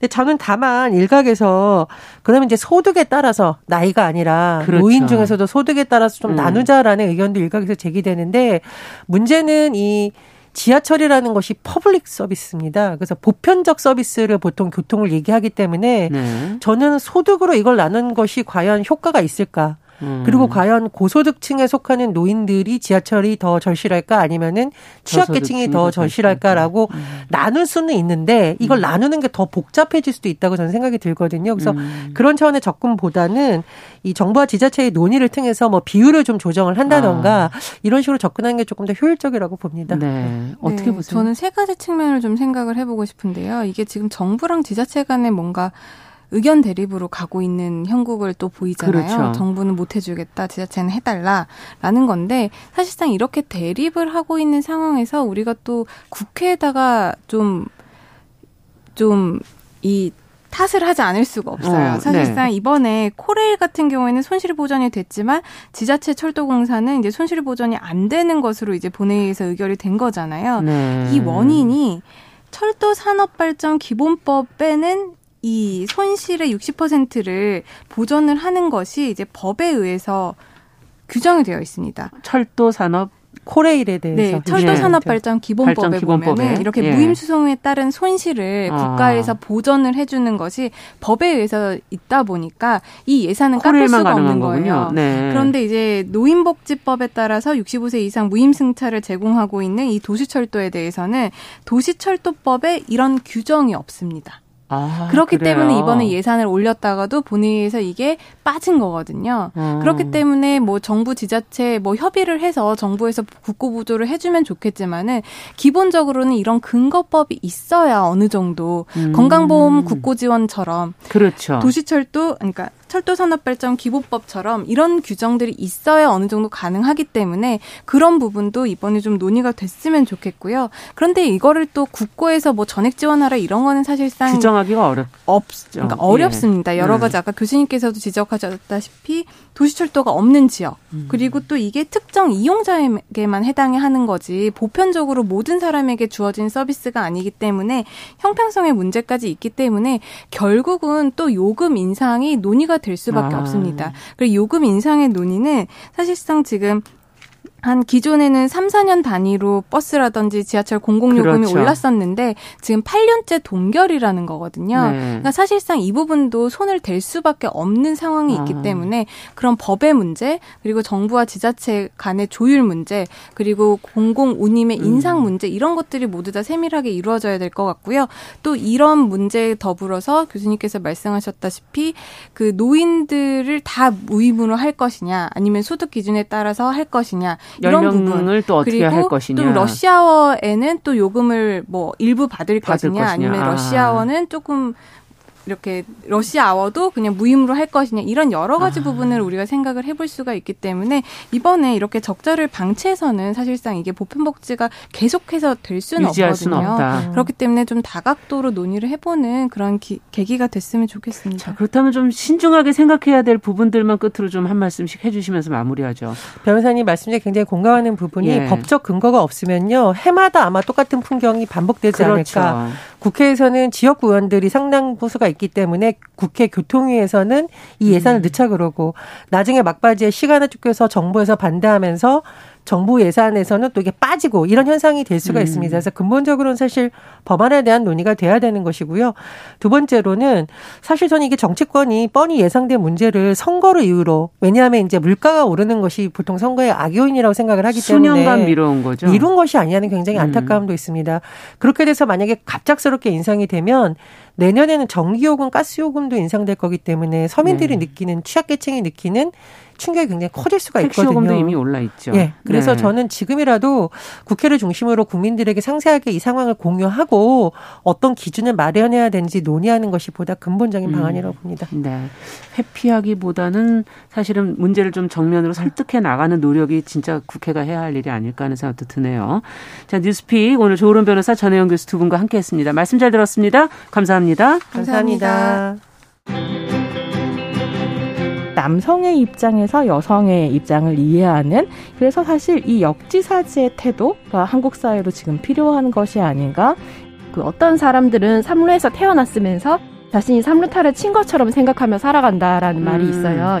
근데 저는 다만 일각에서 그러면 이제 소득에 따라서 나이가 아니라 그렇죠. 노인 중에서도 소득에 따라서 좀 음. 나누자라는 의견도 일각에서 제기되는데 문제는 이 지하철이라는 것이 public 서비스입니다. 그래서 보편적 서비스를 보통 교통을 얘기하기 때문에 네. 저는 소득으로 이걸 나눈 것이 과연 효과가 있을까? 음. 그리고 과연 고소득층에 속하는 노인들이 지하철이 더 절실할까 아니면은 취약계층이 더 절실할까라고 음. 나눌 수는 있는데 이걸 음. 나누는 게 더 복잡해질 수도 있다고 저는 생각이 들거든요. 그래서 음. 그런 차원의 접근보다는 이 정부와 지자체의 논의를 통해서 뭐 비율을 좀 조정을 한다던가 아. 이런 식으로 접근하는 게 조금 더 효율적이라고 봅니다. 네. 네. 어떻게 네. 보세요? 저는 세 가지 측면을 좀 생각을 해보고 싶은데요. 이게 지금 정부랑 지자체 간에 뭔가 의견 대립으로 가고 있는 형국을 또 보이잖아요. 그렇죠. 정부는 못 해주겠다, 지자체는 해달라라는 건데 사실상 이렇게 대립을 하고 있는 상황에서 우리가 또 국회에다가 좀 좀 이 탓을 하지 않을 수가 없어요. 어, 사실상 네. 이번에 코레일 같은 경우에는 손실 보전이 됐지만 지자체 철도공사는 이제 손실 보전이 안 되는 것으로 이제 본회의에서 의결이 된 거잖아요. 네. 이 원인이 철도 산업 발전 기본법에는 이 손실의 60%를 보전을 하는 것이 이제 법에 의해서 규정이 되어 있습니다. 철도 산업 코레일에 대해서 네, 철도 산업 발전 기본법에 보면 은 이렇게 예. 무임 수송에 따른 손실을 아. 국가에서 보전을 해주는 것이 법에 의해서 있다 보니까 이 예산은 깎을 수가 없는 거예요. 네. 그런데 이제 노인복지법에 따라서 65세 이상 무임 승차를 제공하고 있는 이 도시철도에 대해서는 도시철도법에 이런 규정이 없습니다. 아, 그렇기 그래요? 때문에 이번에 예산을 올렸다가도 본회의에서 이게 빠진 거거든요. 음. 그렇기 때문에 뭐 정부 지자체 뭐 협의를 해서 정부에서 국고 보조를 해주면 좋겠지만은 기본적으로는 이런 근거법이 있어야 어느 정도 음. 건강보험 국고 지원처럼 그렇죠. 도시철도 그러니까 철도산업발전 기본법처럼 이런 규정들이 있어야 어느 정도 가능하기 때문에 그런 부분도 이번에 좀 논의가 됐으면 좋겠고요. 그런데 이거를 또 국고에서 뭐 전액 지원하라 이런 거는 사실상 규정하기가 어렵 없 그러니까 어렵습니다. 여러 음. 가지 아까 교수님께서도 지적하셨다시피 도시철도가 없는 지역 음. 그리고 또 이게 특정 이용자에게만 해당이 하는 거지 보편적으로 모든 사람에게 주어진 서비스가 아니기 때문에 형평성의 문제까지 있기 때문에 결국은 또 요금 인상이 논의가 될 수밖에 아. 없습니다. 그리고 요금 인상의 논의는 사실상 지금 한 기존에는 3, 4년 단위로 버스라든지 지하철 공공요금이 그렇죠. 올랐었는데 지금 8년째 동결이라는 거거든요. 네. 그러니까 사실상 이 부분도 손을 댈 수밖에 없는 상황이 있기 아. 때문에 그런 법의 문제 그리고 정부와 지자체 간의 조율 문제 그리고 공공 운임의 음. 인상 문제 이런 것들이 모두 다 세밀하게 이루어져야 될 것 같고요. 또 이런 문제에 더불어서 교수님께서 말씀하셨다시피 그 노인들을 다 무임으로 할 것이냐 아니면 소득 기준에 따라서 할 것이냐 연령을 또 어떻게 할 것이냐. 또 러시아워에는 또 요금을 뭐 일부 받을, 받을 것이냐, 것이냐, 아니면 아. 러시아워는 조금 이렇게 러시 아워도 그냥 무임으로 할 것이냐 이런 여러 가지 아. 부분을 우리가 생각을 해볼 수가 있기 때문에 이번에 이렇게 적자를 방치해서는 사실상 이게 보편복지가 계속해서 될 수는 없거든요. 수는 그렇기 때문에 좀 다각도로 논의를 해보는 그런 기, 계기가 됐으면 좋겠습니다. 자, 그렇다면 좀 신중하게 생각해야 될 부분들만 끝으로 좀 한 말씀씩 해주시면서 마무리하죠. 변호사님 말씀에 굉장히 공감하는 부분이 예. 법적 근거가 없으면요 해마다 아마 똑같은 풍경이 반복되지 그렇죠. 않을까. 국회에서는 지역구 의원들이 상당부수가 있기 때문에 국회 교통위에서는 이 예산을 음. 넣자 그러고 나중에 막바지에 시간을 쫓겨서 정부에서 반대하면서 정부 예산에서는 또 이게 빠지고 이런 현상이 될 수가 음. 있습니다. 그래서 근본적으로는 사실 법안에 대한 논의가 돼야 되는 것이고요. 두 번째로는 사실 저는 이게 정치권이 뻔히 예상된 문제를 선거를 이유로 왜냐하면 이제 물가가 오르는 것이 보통 선거의 악요인이라고 생각을 하기 때문에 수년간 미뤄온 거죠. 미룬 것이 아니냐는 굉장히 음. 안타까움도 음. 있습니다. 그렇게 돼서 만약에 갑작스럽게 인상이 되면 내년에는 전기요금, 가스요금도 인상될 거기 때문에 서민들이 네. 느끼는 취약계층이 느끼는 충격이 굉장히 커질 수가 있거든요. 택시요금도 이미 올라 있죠. 예. 그래서 네. 저는 지금이라도 국회를 중심으로 국민들에게 상세하게 이 상황을 공유하고 어떤 기준을 마련해야 되는지 논의하는 것이 보다 근본적인 음. 방안이라고 봅니다. 네. 회피하기보다는 사실은 문제를 좀 정면으로 설득해 나가는 노력이 진짜 국회가 해야 할 일이 아닐까 하는 생각도 드네요. 자, 뉴스픽 오늘 조으론 변호사 전혜영 교수 두 분과 함께 했습니다. 말씀 잘 들었습니다. 감사합니다. 감사합니다. 감사합니다. 남성의 입장에서 여성의 입장을 이해하는 그래서 사실 이 역지사지의 태도가 한국 사회로 지금 필요한 것이 아닌가. 그 어떤 사람들은 삼루에서 태어났으면서 자신이 삼루타를 친 것처럼 생각하며 살아간다라는 음. 말이 있어요.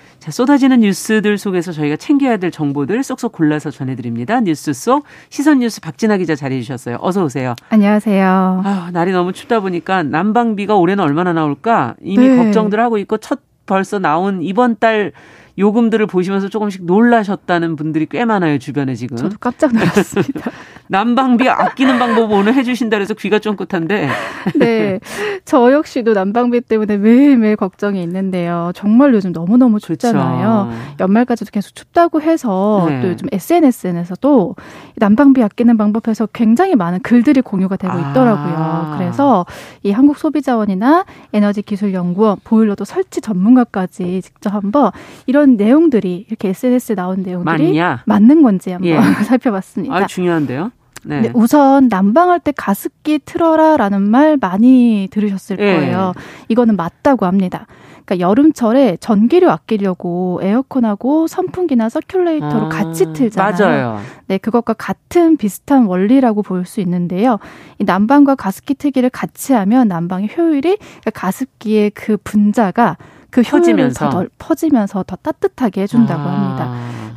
자, 쏟아지는 뉴스들 속에서 저희가 챙겨야 될 정보들 쏙쏙 골라서 전해드립니다. 뉴스 속 시선 뉴스 박진아 기자 자리해 주셨어요. 어서 오세요. 안녕하세요. 아, 날이 너무 춥다 보니까 난방비가 올해는 얼마나 나올까 이미 네. 걱정들 하고 있고 첫 벌써 나온 이번 달 요금들을 보시면서 조금씩 놀라셨다는 분들이 꽤 많아요 주변에 지금. 저도 깜짝 놀랐습니다. 난방비 아끼는 방법 오늘 해주신다 그래서 귀가 쫑긋한데. 네, 저 역시도 난방비 때문에 매일매일 걱정이 있는데요. 정말 요즘 너무 너무 춥잖아요. 그렇죠. 연말까지도 계속 춥다고 해서 네. 또 요즘 SNS에서도 난방비 아끼는 방법에서 굉장히 많은 글들이 공유가 되고 아. 있더라고요. 아. 그래서 이 한국소비자원이나 에너지기술연구원 보일러도 설치 전문가까지 직접 한번 이런 이런 내용들이 이렇게 SNS에 나온 내용들이 맞냐? 맞는 건지 한번 예. 살펴봤습니다. 아, 중요한데요. 네. 네. 우선 난방할 때 가습기 틀어라라는 말 많이 들으셨을 예. 거예요. 이거는 맞다고 합니다. 그러니까 여름철에 전기료 아끼려고 에어컨하고 선풍기나 서큘레이터로 아, 같이 틀잖아요. 맞아요. 네, 그것과 같은 비슷한 원리라고 볼 수 있는데요. 이 난방과 가습기 틀기를 같이 하면 난방의 효율이 그러니까 가습기의 그 분자가 그 퍼지면서 더 퍼지면서 더 따뜻하게 해준다고 아. 합니다.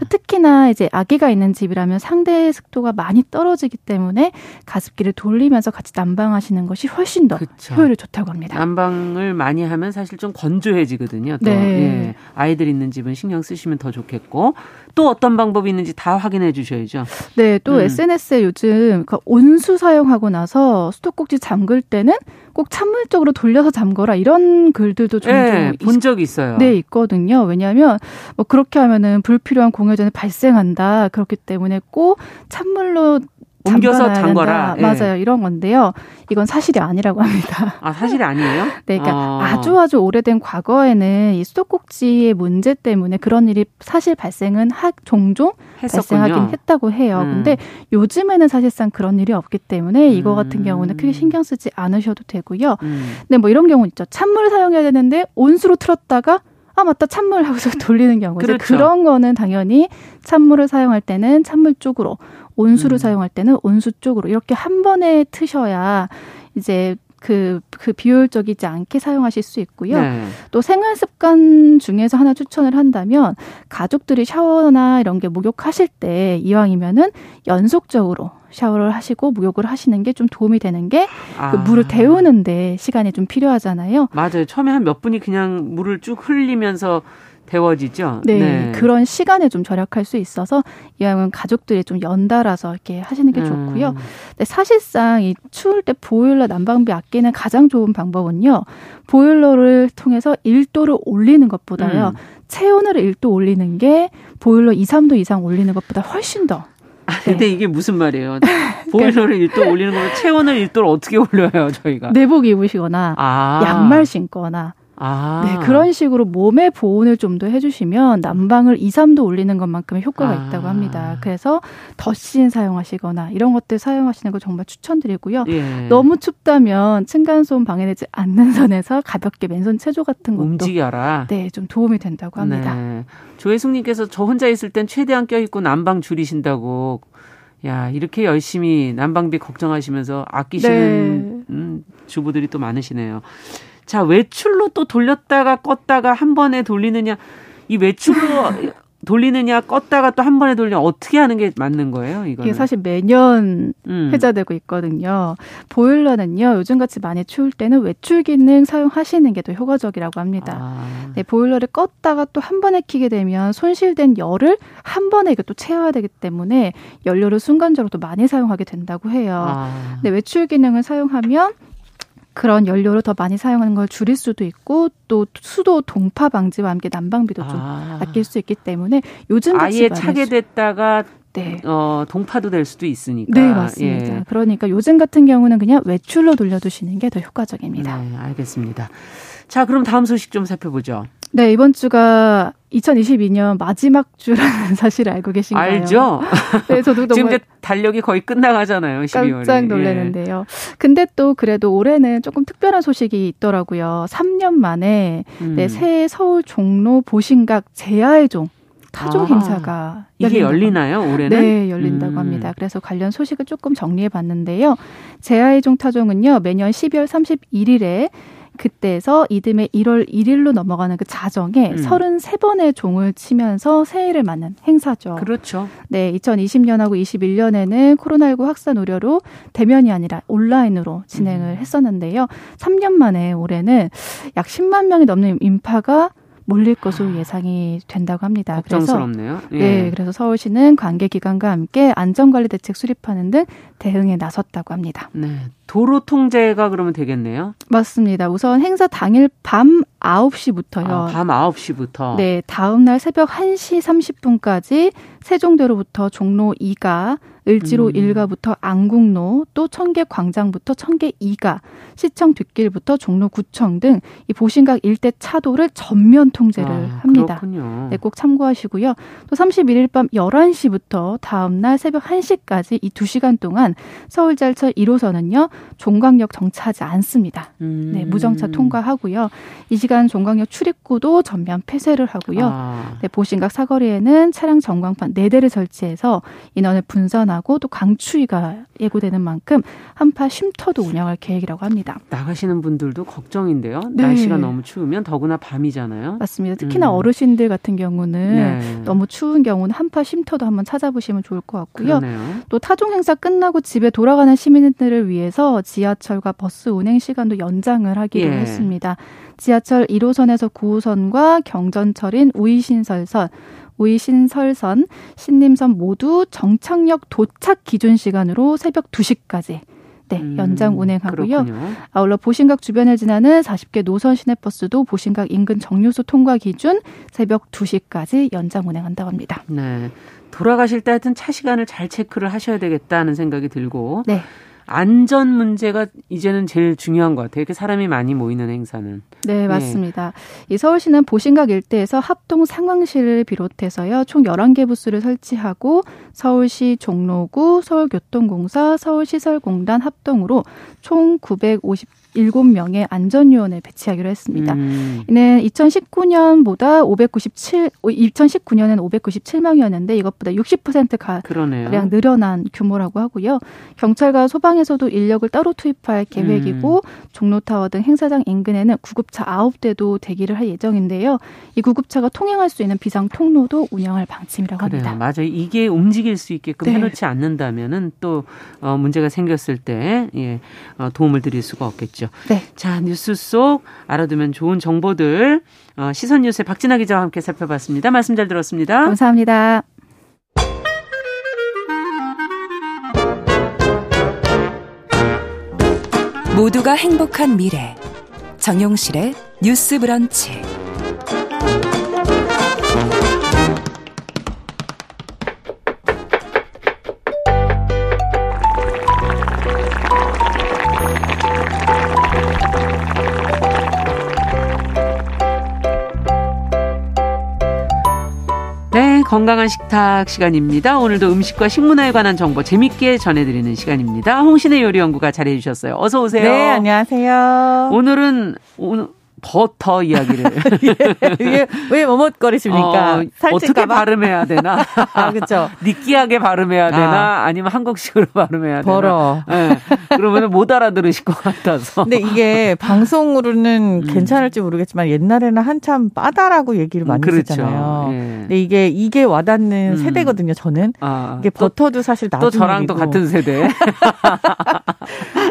특히나 이제 아기가 있는 집이라면 상대 습도가 많이 떨어지기 때문에 가습기를 돌리면서 같이 난방하시는 것이 훨씬 더 그쵸. 효율이 좋다고 합니다. 난방을 많이 하면 사실 좀 건조해지거든요. 또 네. 예. 아이들 있는 집은 신경 쓰시면 더 좋겠고 또 어떤 방법이 있는지 다 확인해 주셔야죠. 네, 또 음. SNS에 요즘 그 온수 사용하고 나서 수도꼭지 잠글 때는 꼭 찬물 쪽으로 돌려서 잠거라 이런 글들도 종종 네, 본 적이 있어요. 네, 있거든요. 왜냐하면 뭐 그렇게 하면은 불필요한 공회전이 발생한다. 그렇기 때문에 꼭 찬물로 옮겨서 잠거라. 예. 맞아요. 이런 건데요. 이건 사실이 아니라고 합니다. 아, 사실이 아니에요? 네, 그러니까 아. 아주 아주 오래된 과거에는 이 수도꼭지의 문제 때문에 그런 일이 사실 발생은 하, 종종 했었군요. 발생하긴 했다고 해요. 음. 근데 요즘에는 사실상 그런 일이 없기 때문에 이거 같은 음. 경우는 크게 신경 쓰지 않으셔도 되고요. 음. 근데 뭐 이런 경우 있죠. 찬물을 사용해야 되는데 온수로 틀었다가 아 맞다 찬물 하고서 돌리는 경우 그렇죠. 그런 거는 당연히 찬물을 사용할 때는 찬물 쪽으로 온수를 음. 사용할 때는 온수 쪽으로 이렇게 한 번에 트셔야 이제 그, 그 비효율적이지 않게 사용하실 수 있고요. 네. 또 생활 습관 중에서 하나 추천을 한다면 가족들이 샤워나 이런 게 목욕하실 때 이왕이면은 연속적으로 샤워를 하시고 목욕을 하시는 게 좀 도움이 되는 게그 아. 물을 데우는데 시간이 좀 필요하잖아요. 맞아요. 처음에 한 몇 분이 그냥 물을 쭉 흘리면서 데워지죠. 네, 네, 그런 시간에 좀 절약할 수 있어서 이왕은 가족들이 좀 연달아서 이렇게 하시는 게 좋고요. 음. 근데 사실상 이 추울 때 보일러 난방비 아끼는 가장 좋은 방법은요. 보일러를 통해서 1도를 올리는 것보다요. 음. 체온을 1도 올리는 게 보일러 2, 3도 이상 올리는 것보다 훨씬 더 아, 근데 네. 이게 무슨 말이에요? 보일러를 1도 올리는 거면 체온을 1도를 어떻게 올려요, 저희가? 내복 입으시거나 아. 양말 신거나 아. 네, 그런 식으로 몸의 보온을 좀 더 해주시면 난방을 2, 3도 올리는 것만큼의 효과가 아. 있다고 합니다. 그래서 더신 사용하시거나 이런 것들 사용하시는 거 정말 추천드리고요. 예. 너무 춥다면 층간소음 방해되지 않는 선에서 가볍게 맨손 체조 같은 것도 움직여라. 네, 좀 도움이 된다고 합니다. 네. 조혜숙님께서 저 혼자 있을 땐 최대한 껴입고 난방 줄이신다고 야 이렇게 열심히 난방비 걱정하시면서 아끼시는 네. 음, 주부들이 또 많으시네요. 자, 외출로 또 돌렸다가 껐다가 한 번에 돌리느냐. 이 외출로 돌리느냐 껐다가 또 한 번에 돌리냐 어떻게 하는 게 맞는 거예요? 이거 이게 사실 매년 음. 회자되고 있거든요. 보일러는요 요즘 같이 많이 추울 때는 외출 기능 사용하시는 게 더 효과적이라고 합니다. 아. 네, 보일러를 껐다가 또 한 번에 키게 되면 손실된 열을 한 번에 이게 또 채워야 되기 때문에 연료를 순간적으로 또 많이 사용하게 된다고 해요. 아. 네, 외출 기능을 사용하면 그런 연료를 더 많이 사용하는 걸 줄일 수도 있고 또 수도 동파 방지와 함께 난방비도 좀 아. 아낄 수 있기 때문에 요즘 아예 차게 됐다가 네. 어, 동파도 될 수도 있으니까. 네, 맞습니다. 예. 그러니까 요즘 같은 경우는 그냥 외출로 돌려두시는 게 더 효과적입니다. 네, 알겠습니다. 자, 그럼 다음 소식 좀 살펴보죠. 네, 이번 주가 2022년 마지막 주라는 사실을 알고 계신가요? 알죠. 네, 저도 지금 이제 달력이 거의 끝나가잖아요. 12월에. 깜짝 놀랐는데요. 예. 근데 또 그래도 올해는 조금 특별한 소식이 있더라고요. 3년 만에 음. 네, 새 서울 종로 보신각 제야의 종 타종 아, 행사가 이게 열리나요 올해는? 네 열린다고 음. 합니다. 그래서 관련 소식을 조금 정리해 봤는데요. 제야의 종 타종은요 매년 12월 31일에 그때에서 이듬해 1월 1일로 넘어가는 그 자정에 음. 33번의 종을 치면서 새해를 맞는 행사죠. 그렇죠. 네, 2020년하고 21년에는 코로나19 확산 우려로 대면이 아니라 온라인으로 진행을 음. 했었는데요. 3년 만에 올해는 약 10만 명이 넘는 인파가 몰릴 것으로 예상이 된다고 합니다. 걱정스럽네요. 그래서, 예. 네, 그래서 서울시는 관계 기관과 함께 안전관리 대책 수립하는 등 대응에 나섰다고 합니다. 네, 도로 통제가 그러면 되겠네요? 맞습니다. 우선 행사 당일 밤 9시부터요. 아, 밤 9시부터? 네, 다음 날 새벽 1시 30분까지 세종대로부터 종로 2가 을지로 음. 1가부터 안국로, 또 청계 광장부터 청계 2가, 시청 뒷길부터 종로 9청 등 이 보신각 일대 차도를 전면 통제를 아, 합니다. 그렇군요. 네, 꼭 참고하시고요. 또 31일 밤 11시부터 다음 날 새벽 1시까지 이 2시간 동안 서울 잘철 1호선은요. 종강역 정차하지 않습니다. 음. 네, 무정차 통과하고요. 이 시간 종강역 출입구도 전면 폐쇄를 하고요. 아. 네, 보신각 사거리에는 차량 전광판 4대를 설치해서 인원을 분산하고 나고 또 강추위가 예고되는 만큼 한파 쉼터도 운영할 계획이라고 합니다. 나가시는 분들도 걱정인데요. 네. 날씨가 너무 추우면 더구나 밤이잖아요. 맞습니다. 특히나 음. 어르신들 같은 경우는 네. 너무 추운 경우는 한파 쉼터도 한번 찾아보시면 좋을 것 같고요. 그러네요. 또 타종 행사 끝나고 집에 돌아가는 시민들을 위해서 지하철과 버스 운행 시간도 연장을 하기로 예. 했습니다. 지하철 1호선에서 9호선과 경전철인 우이신설선 우이신설선, 신림선 모두 정착역 도착 기준 시간으로 새벽 2시까지 네, 음, 연장 운행하고요. 그렇군요. 아울러 보신각 주변을 지나는 40개 노선 시내버스도 보신각 인근 정류소 통과 기준 새벽 2시까지 연장 운행한다고 합니다. 네. 돌아가실 때 하여튼 차 시간을 잘 체크를 하셔야 되겠다는 생각이 들고 네. 안전 문제가 이제는 제일 중요한 것 같아요. 이렇게 사람이 많이 모이는 행사는. 네, 네. 맞습니다. 네. 이 서울시는 보신각 일대에서 합동 상황실을 비롯해서요, 총 11개 부스를 설치하고 서울시 종로구, 서울교통공사, 서울시설공단 합동으로 총 950, 7명의 안전요원을 배치하기로 했습니다. 음. 이는 2019년보다 597, 2019년에는 597명이었는데 이것보다 60% 가량 늘어난 규모라고 하고요. 경찰과 소방에서도 인력을 따로 투입할 계획이고 음. 종로타워 등 행사장 인근에는 구급차 9대도 대기를 할 예정인데요. 이 구급차가 통행할 수 있는 비상 통로도 운영할 방침이라고 그래요. 합니다. 맞아요. 이게 움직일 수 있게끔 네. 해놓지 않는다면은 또 어, 문제가 생겼을 때 예, 어, 도움을 드릴 수가 없겠죠. 주시죠. 네. 자, 뉴스 속 알아두면 좋은 정보들 어, 시선 뉴스의 박진아 기자와 함께 살펴봤습니다. 말씀 잘 들었습니다. 감사합니다. 모두가 행복한 미래 정용실의 뉴스 브런치 건강한 식탁 시간입니다. 오늘도 음식과 식문화에 관한 정보 재밌게 전해드리는 시간입니다. 홍신의 요리 연구가 잘해주셨어요. 어서 오세요. 네, 안녕하세요. 오늘은 오늘 버터 이야기를 이게 왜 머뭇거리십니까? 어, 어떻게 발음해야 되나? 아, 그렇죠. 느끼하게 발음해야 되나? 아. 니면 한국식으로 발음해야 되나? 벌어. 네. 그러면 못 알아들으실 것 같아서. 근데 이게 방송으로는 음. 괜찮을지 모르겠지만 옛날에는 한참 빠다라고 얘기를 많이 그렇죠. 했잖아요. 예. 근데 이게 이게 와닿는 음. 세대거든요. 저는 아, 이게 버터도 사실 나중 또 저랑 또 같은 세대.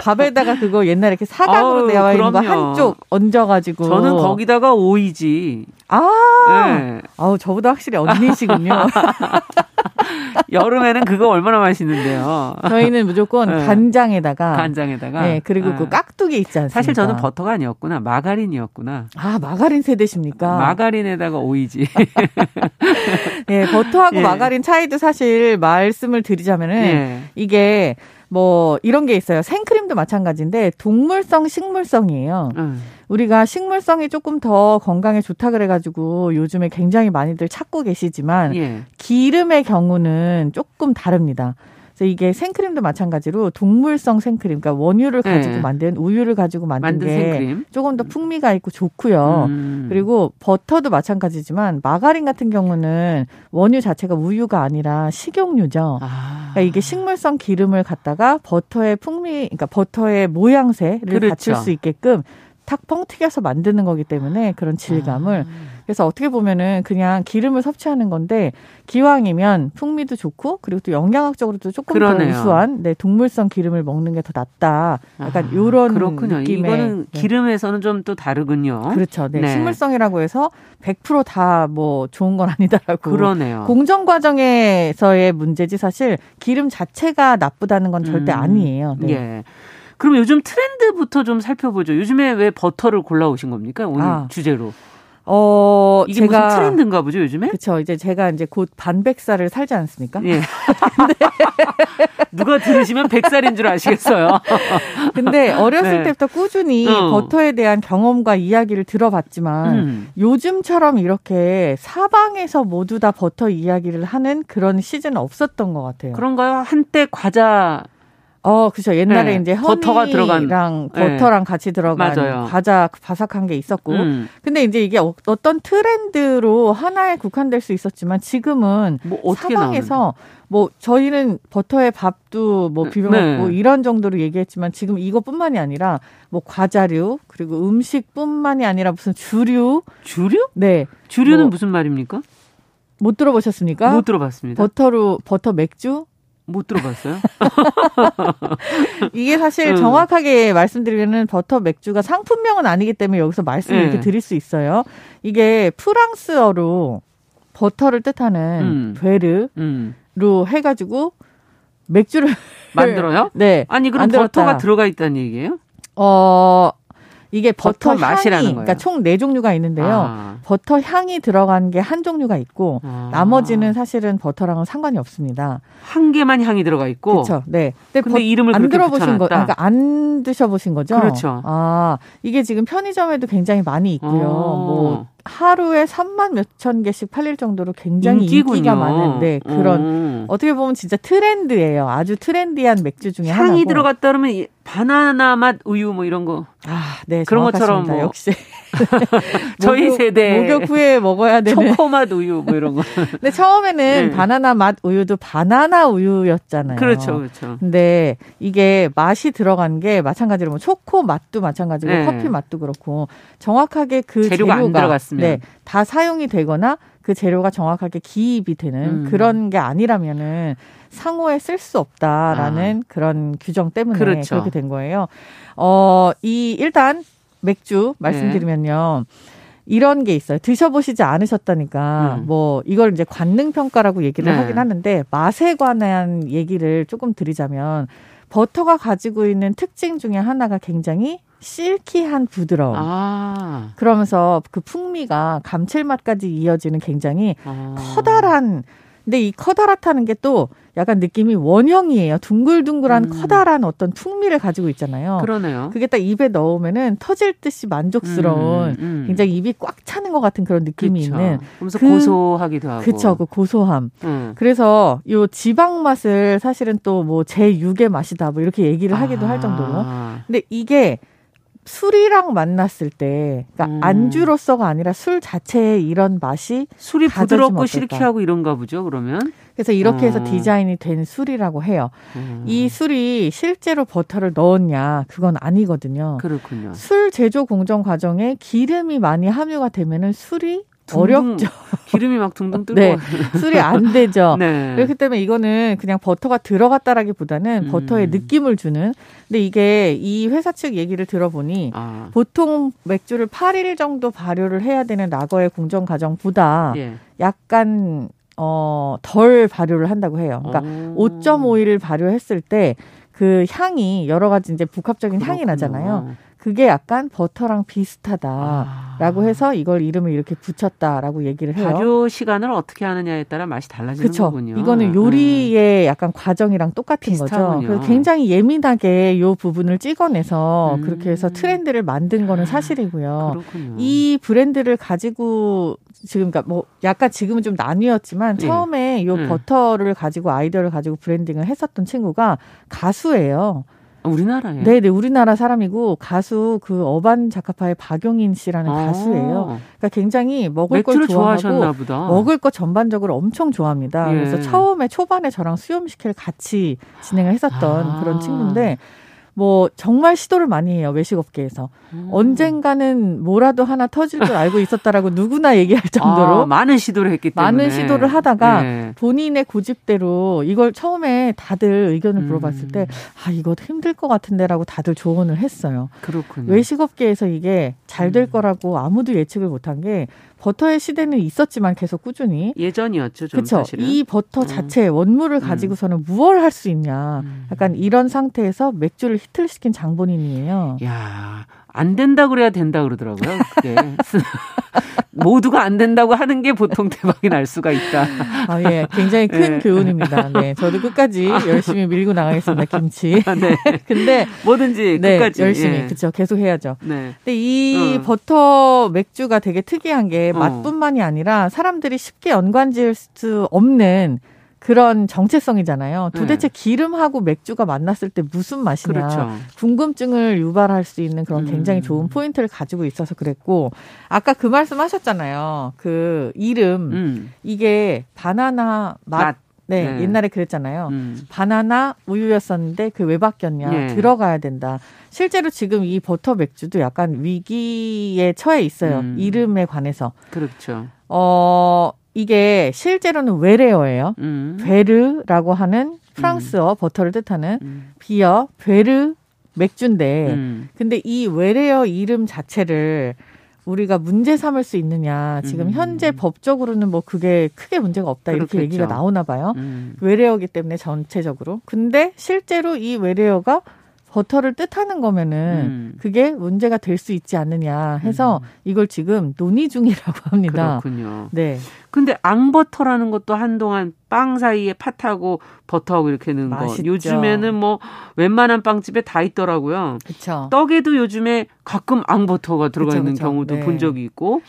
밥에다가 그거 옛날에 이렇게 사각으로 되어 있는 거 한쪽 얹어가지고 저는 거기다가 오이지. 아, 네. 아우 저보다 확실히 언니시군요. 여름에는 그거 얼마나 맛있는데요. 저희는 무조건 네. 간장에다가 간장에다가 네, 그리고 네. 그 깍두기 있지 않습니까? 사실 저는 버터가 아니었구나. 마가린이었구나. 아, 마가린 세대십니까? 마가린에다가 오이지. 네, 버터하고 예. 마가린 차이도 사실 말씀을 드리자면은 예. 이게 뭐 이런 게 있어요. 생크림도 마찬가지인데 동물성, 식물성이에요. 음. 우리가 식물성이 조금 더 건강에 좋다 그래가지고 요즘에 굉장히 많이들 찾고 계시지만 예. 기름의 경우는 조금 다릅니다. 그래서 이게 생크림도 마찬가지로 동물성 생크림, 그러니까 원유를 가지고 네. 만든 우유를 가지고 만든, 만든 게 생크림. 조금 더 풍미가 있고 좋고요. 음. 그리고 버터도 마찬가지지만 마가린 같은 경우는 원유 자체가 우유가 아니라 식용유죠. 아. 그러니까 이게 식물성 기름을 갖다가 버터의 풍미, 그러니까 버터의 모양새를 그렇죠. 갖출 수 있게끔 탁 뻥튀겨서 만드는 거기 때문에 그런 질감을 아. 그래서 어떻게 보면은 그냥 기름을 섭취하는 건데 기왕이면 풍미도 좋고 그리고 또 영양학적으로도 조금 그러네요. 더 우수한 네, 동물성 기름을 먹는 게 더 낫다. 약간 아, 요런 그렇군요. 느낌의 이거는 네. 기름에서는 좀 또 다르군요. 그렇죠. 네. 네. 식물성이라고 해서 100%다 뭐 좋은 건 아니다라고. 그러네요. 공정 과정에서의 문제지 사실 기름 자체가 나쁘다는 건 절대 음, 아니에요. 네. 예. 그럼 요즘 트렌드부터 좀 살펴보죠. 요즘에 왜 버터를 골라오신 겁니까? 오늘 아. 주제로. 어, 이게 제가, 무슨 트렌드인가 보죠, 요즘에? 그쵸. 이제 제가 이제 곧 반백살을 살지 않습니까? 예. 누가 들으시면 백살인 줄 아시겠어요. 근데 어렸을 네. 때부터 꾸준히 어. 버터에 대한 경험과 이야기를 들어봤지만 음. 요즘처럼 이렇게 사방에서 모두 다 버터 이야기를 하는 그런 시즌은 없었던 것 같아요. 그런가요? 한때 과자 어, 그죠. 옛날에 네. 이제 버터가 들어간 버터랑 네. 같이 들어간 맞아요. 과자 바삭한 게 있었고. 음. 근데 이제 이게 어, 떤 트렌드로 하나에 국한될 수 있었지만 지금은 뭐 사방에서 나오는데? 뭐 저희는 버터에 밥도 뭐 비벼 먹고 네. 이런 정도로 얘기했지만 지금 이것뿐만이 아니라 뭐 과자류 그리고 음식뿐만이 아니라 무슨 주류 주류? 네. 주류는 뭐 무슨 말입니까? 못 들어보셨습니까? 못 들어봤습니다. 버터로 버터 맥주 못 들어봤어요? 이게 사실 음. 정확하게 말씀드리면은 버터 맥주가 상품명은 아니기 때문에 여기서 말씀을 네. 이렇게 드릴 수 있어요. 이게 프랑스어로 버터를 뜻하는 음. beurre로 음. 해가지고 맥주를 만들어요? 네. 아니 그럼 만들었다. 버터가 들어가 있다는 얘기예요? 어 이게 버터, 버터 맛이라는 향이, 거예요. 그러니까 총 네 종류가 있는데요. 아. 버터 향이 들어간 게 한 종류가 있고 아. 나머지는 사실은 버터랑은 상관이 없습니다. 한 개만 향이 들어가 있고. 그렇죠. 네. 근데, 근데 버, 이름을 안 들어보신 거, 그러니까 안 드셔보신 거죠? 그렇죠. 아 이게 지금 편의점에도 굉장히 많이 있고요. 어. 뭐 하루에 3만 몇천 개씩 팔릴 정도로 굉장히 인기군요. 인기가 많은데 그런 음. 어떻게 보면 진짜 트렌드예요. 아주 트렌디한 맥주 중에 향이 하나고. 들어갔다 그러면 바나나 맛 우유 뭐 이런 거. 아, 네. 그런 것처럼 뭐 역시 저희 목욕, 세대 목욕 후에 먹어야 되는 초코 맛 우유 뭐 이런 거. 근데 처음에는 네. 바나나 맛 우유도 바나나 우유였잖아요. 그렇죠. 그렇죠. 근데 이게 맛이 들어간 게 마찬가지로 뭐 초코 맛도 마찬가지고 네. 커피 맛도 그렇고 정확하게 그 재료가, 재료가 네, 다 사용이 되거나 그 재료가 정확하게 기입이 되는 음. 그런 게 아니라면은 상호에 쓸 수 없다라는 아. 그런 규정 때문에 그렇죠. 그렇게 된 거예요. 어, 이 일단 맥주 말씀드리면요. 네. 이런 게 있어요. 드셔보시지 않으셨다니까 음. 뭐 이걸 이제 관능 평가라고 얘기를 네. 하긴 하는데 맛에 관한 얘기를 조금 드리자면 버터가 가지고 있는 특징 중에 하나가 굉장히 실키한 부드러움. 아. 그러면서 그 풍미가 감칠맛까지 이어지는 굉장히 아. 커다란 근데 이 커다랗다는 게 또 약간 느낌이 원형이에요. 둥글둥글한 음. 커다란 어떤 풍미를 가지고 있잖아요. 그러네요. 그게 딱 입에 넣으면은 터질 듯이 만족스러운 음, 음. 굉장히 입이 꽉 차는 것 같은 그런 느낌이 그쵸. 있는. 그러면서 그, 고소하기도 하고. 그쵸. 그 고소함. 음. 그래서 요 지방 맛을 사실은 또 뭐 제6의 맛이다 뭐 이렇게 얘기를 하기도 아. 할 정도로. 근데 이게 술이랑 만났을 때, 그러니까 음. 안주로서가 아니라 술 자체의 이런 맛이 술이 부드럽고 실키하고 이런가 보죠. 그러면 그래서 이렇게 해서 어. 디자인이 된 술이라고 해요. 음. 이 술이 실제로 버터를 넣었냐 그건 아니거든요. 그렇군요. 술 제조 공정 과정에 기름이 많이 함유가 되면은 술이 어렵죠. 기름이 막 둥둥 뜨고. 네. 술이 안 되죠. 네. 그렇기 때문에 이거는 그냥 버터가 들어갔다라기보다는 음. 버터의 느낌을 주는. 근데 이게 이 회사 측 얘기를 들어보니 아. 보통 맥주를 8일 정도 발효를 해야 되는 라거의 공정 과정보다 예. 약간 어, 덜 발효를 한다고 해요. 그러니까 오. 5.5일 발효했을 때 그 향이 여러 가지 이제 복합적인 그렇군요. 향이 나잖아요. 그게 약간 버터랑 비슷하다라고 아. 해서 이걸 이름을 이렇게 붙였다라고 얘기를 해요. 발효 시간을 어떻게 하느냐에 따라 맛이 달라지는 그쵸? 거군요. 이거는 요리의 음. 약간 과정이랑 똑같은 비슷하군요. 거죠. 그래서 굉장히 예민하게 요 부분을 찍어내서 음. 그렇게 해서 트렌드를 만든 거는 사실이고요. 그렇군요. 이 브랜드를 가지고 지금 그러니까 뭐 약간 지금은 좀 나뉘었지만 예. 처음에 요 음. 버터를 가지고 아이디어를 가지고 브랜딩을 했었던 친구가 가수예요. 우리나라에? 네, 네, 우리나라 사람이고 가수 그 어반 자카파의 박용인 씨라는 아. 가수예요. 그러니까 굉장히 먹을 걸 좋아하고 보다. 먹을 거 전반적으로 엄청 좋아합니다. 예. 그래서 처음에 초반에 저랑 수염 식회를 같이 진행을 했었던 아. 그런 친구인데 뭐 정말 시도를 많이 해요 외식업계에서 음. 언젠가는 뭐라도 하나 터질 줄 알고 있었다라고 누구나 얘기할 정도로 아, 많은 시도를 했기 때문에 많은 시도를 하다가 네. 본인의 고집대로 이걸 처음에 다들 의견을 음. 물어봤을 때 아 이거 힘들 것 같은데라고 다들 조언을 했어요. 그렇군요. 외식업계에서 이게 잘될 음. 거라고 아무도 예측을 못한 게 버터의 시대는 있었지만 계속 꾸준히 예전이었죠. 사실은. 이 버터 음. 자체 원물을 음. 가지고서는 무얼 할 수 있냐. 음. 약간 이런 상태에서 맥주를 히트를 시킨 장본인이에요. 야, 안 된다 그래야 된다 그러더라고요. 그게. 모두가 안 된다고 하는 게 보통 대박이 날 수가 있다. 아, 예. 굉장히 큰 네. 교훈입니다. 네. 저도 끝까지 열심히 밀고 나가겠습니다. 김치. 아, 네. 근데 뭐든지 네, 끝까지 열심히. 예. 그렇죠. 계속 해야죠. 네. 근데 이 어. 버터 맥주가 되게 특이한 게 어. 맛뿐만이 아니라 사람들이 쉽게 연관 지을 수 없는 그런 정체성이잖아요. 도대체 네. 기름하고 맥주가 만났을 때 무슨 맛이냐. 그렇죠. 궁금증을 유발할 수 있는 그런 굉장히 음. 좋은 포인트를 가지고 있어서 그랬고, 아까 그 말씀 하셨잖아요. 그 이름, 음. 이게 바나나 맛. 맛. 네, 네, 옛날에 그랬잖아요. 음. 바나나 우유였었는데 그 왜 바뀌었냐. 네. 들어가야 된다. 실제로 지금 이 버터 맥주도 약간 위기에 처해 있어요. 음. 이름에 관해서. 그렇죠. 어, 이게 실제로는 외래어예요. 음. beurre라고 하는 프랑스어 음. 버터를 뜻하는 음. beer beurre 맥주인데 음. 근데 이 외래어 이름 자체를 우리가 문제 삼을 수 있느냐. 지금 음. 현재 법적으로는 뭐 그게 크게 문제가 없다. 그렇겠죠. 이렇게 얘기가 나오나 봐요. 음. 외래어기 때문에 전체적으로. 근데 실제로 이 외래어가 버터를 뜻하는 거면은 음. 그게 문제가 될 수 있지 않느냐 해서 음. 이걸 지금 논의 중이라고 합니다. 그렇군요. 네. 근데 앙버터라는 것도 한동안 빵 사이에 팥하고 버터하고 이렇게 넣은 맛있죠. 거. 요즘에는 뭐 웬만한 빵집에 다 있더라고요. 그쵸. 떡에도 요즘에 가끔 앙버터가 들어가 그쵸, 있는 그쵸. 경우도 네. 본 적이 있고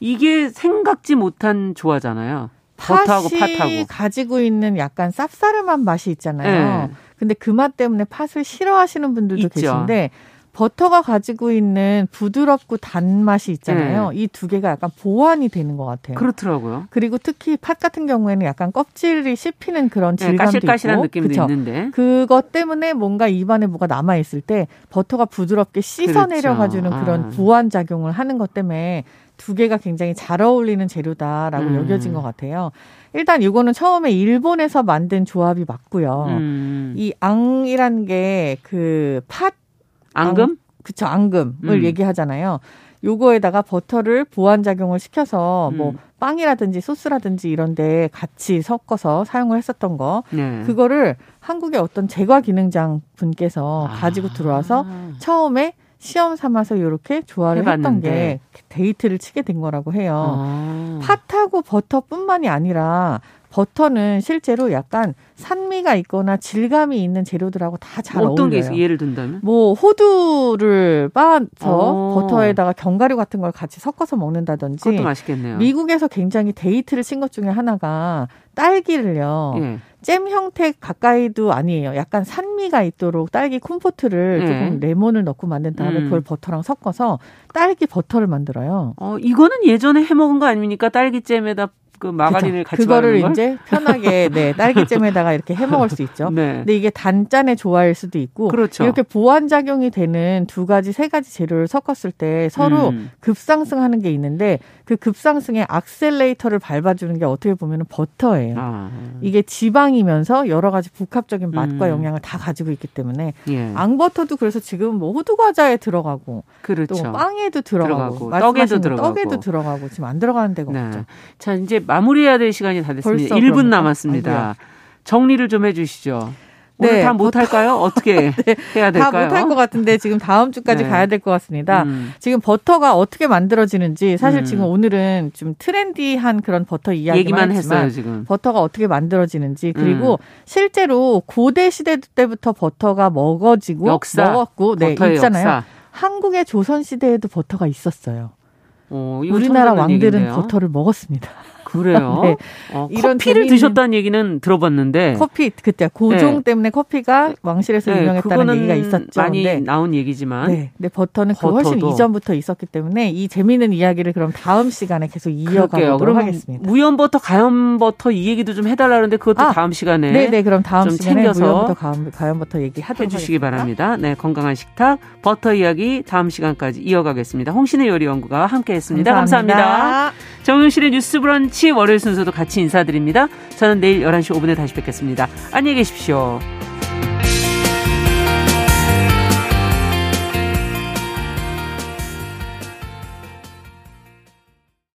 이게 생각지 못한 조화잖아요. 버터하고 팥하고 가지고 있는 약간 쌉싸름한 맛이 있잖아요. 네. 근데 그 맛 때문에 팥을 싫어하시는 분들도 있죠. 계신데 버터가 가지고 있는 부드럽고 단 맛이 있잖아요. 네. 이두 개가 약간 보완이 되는 것 같아요. 그렇더라고요. 그리고 특히 팥 같은 경우에는 약간 껍질이 씹히는 그런 네, 질감도 네, 까실까실한 있고, 느낌도 그쵸? 있는데 그것 때문에 뭔가 입안에 뭐가 남아 있을 때 버터가 부드럽게 씻어내려 가지는 그렇죠. 그런 아. 보완 작용을 하는 것 때문에 두 개가 굉장히 잘 어울리는 재료다라고 음. 여겨진 것 같아요. 일단 이거는 처음에 일본에서 만든 조합이 맞고요. 음. 이 앙이란 게 그 팥 앙금? 앙, 그쵸 앙금을 음. 얘기하잖아요. 요거에다가 버터를 보완 작용을 시켜서 뭐 음. 빵이라든지 소스라든지 이런데 같이 섞어서 사용을 했었던 거 네. 그거를 한국의 어떤 제과 기능장 분께서 아. 가지고 들어와서 처음에 시험 삼아서 이렇게 조화를 해봤는데. 했던 게 대히트를 치게 된 거라고 해요. 아. 팥하고 버터뿐만이 아니라 버터는 실제로 약간 산미가 있거나 질감이 있는 재료들하고 다 잘 어울려요. 어떤 게? 예를 든다면? 뭐 호두를 빻아서 어. 버터에다가 견과류 같은 걸 같이 섞어서 먹는다든지. 그것도 맛있겠네요. 미국에서 굉장히 대히트를 친 것 중에 하나가 딸기를요. 예. 잼 형태 가까이도 아니에요. 약간 산미가 있도록 딸기 compote를 네. 조금 레몬을 넣고 만든 다음에 음. 그걸 버터랑 섞어서 딸기 버터를 만들어요. 어, 이거는 예전에 해 먹은 거 아닙니까? 딸기 잼에다 그 마가린을 그쵸. 같이 그거를 이제 편하게 네 딸기잼에다가 이렇게 해 먹을 수 있죠. 네. 근데 이게 단짠의 조화일 수도 있고 그렇죠. 이렇게 보완 작용이 되는 두 가지 세 가지 재료를 섞었을 때 서로 음. 급상승하는 게 있는데 그 급상승의 악셀레이터를 밟아주는 게 어떻게 보면 버터예요. 아. 이게 지방이면서 여러 가지 복합적인 맛과 음. 영양을 다 가지고 있기 때문에 예. 앙버터도 그래서 지금 뭐 호두 과자에 들어가고 그렇죠. 또 빵에도 들어가고, 들어가고 떡에도 들어가고 떡에도 들어가고 지금 안 들어가는 데가 네. 없죠. 자 이제 마무리해야 될 시간이 다 됐습니다. 1분 그러니까? 남았습니다. 아이고야. 정리를 좀 해주시죠. 오늘 네, 다 못할까요? 어떻게 네, 해야 될까요? 다 못할 것 같은데 지금 다음 주까지 네. 가야 될 것 같습니다. 음. 지금 버터가 어떻게 만들어지는지 사실 음. 지금 오늘은 좀 트렌디한 그런 버터 이야기만 했어요, 지금. 버터가 어떻게 만들어지는지 그리고 음. 실제로 고대 시대 때부터 버터가 먹어지고 역사, 먹었고 네 있잖아요. 역사. 한국의 조선 시대에도 버터가 있었어요. 어, 우리나라 왕들은 얘기인데요. 버터를 먹었습니다. 그래요? 네. 어, 이런 커피를 드셨다는 얘기는 들어봤는데 커피 그때 고종 네. 때문에 커피가 왕실에서 네, 유명했다는 얘기가 있었죠. 많이 네. 나온 얘기지만 네. 근데 버터는 그 훨씬 이전부터 있었기 때문에 이 재미있는 이야기를 그럼 다음 시간에 계속 이어가도록 하겠습니다. 무염 버터, 가염 버터 이 얘기도 좀 해달라는데 그것도 아, 다음 시간에 네네 그럼 다음 시간에 챙겨서 무염 버터, 가염 버터 얘기하도록 해주시기. 바랍니다. 네 건강한 식탁 버터 이야기 다음 시간까지 이어가겠습니다. 홍신의 요리 연구가 함께했습니다 감사합니다. 감사합니다. 정용실의 뉴스브런치 월요일 순서도 같이 인사드립니다. 저는 내일 11시 5분에 다시 뵙겠습니다. 안녕히 계십시오.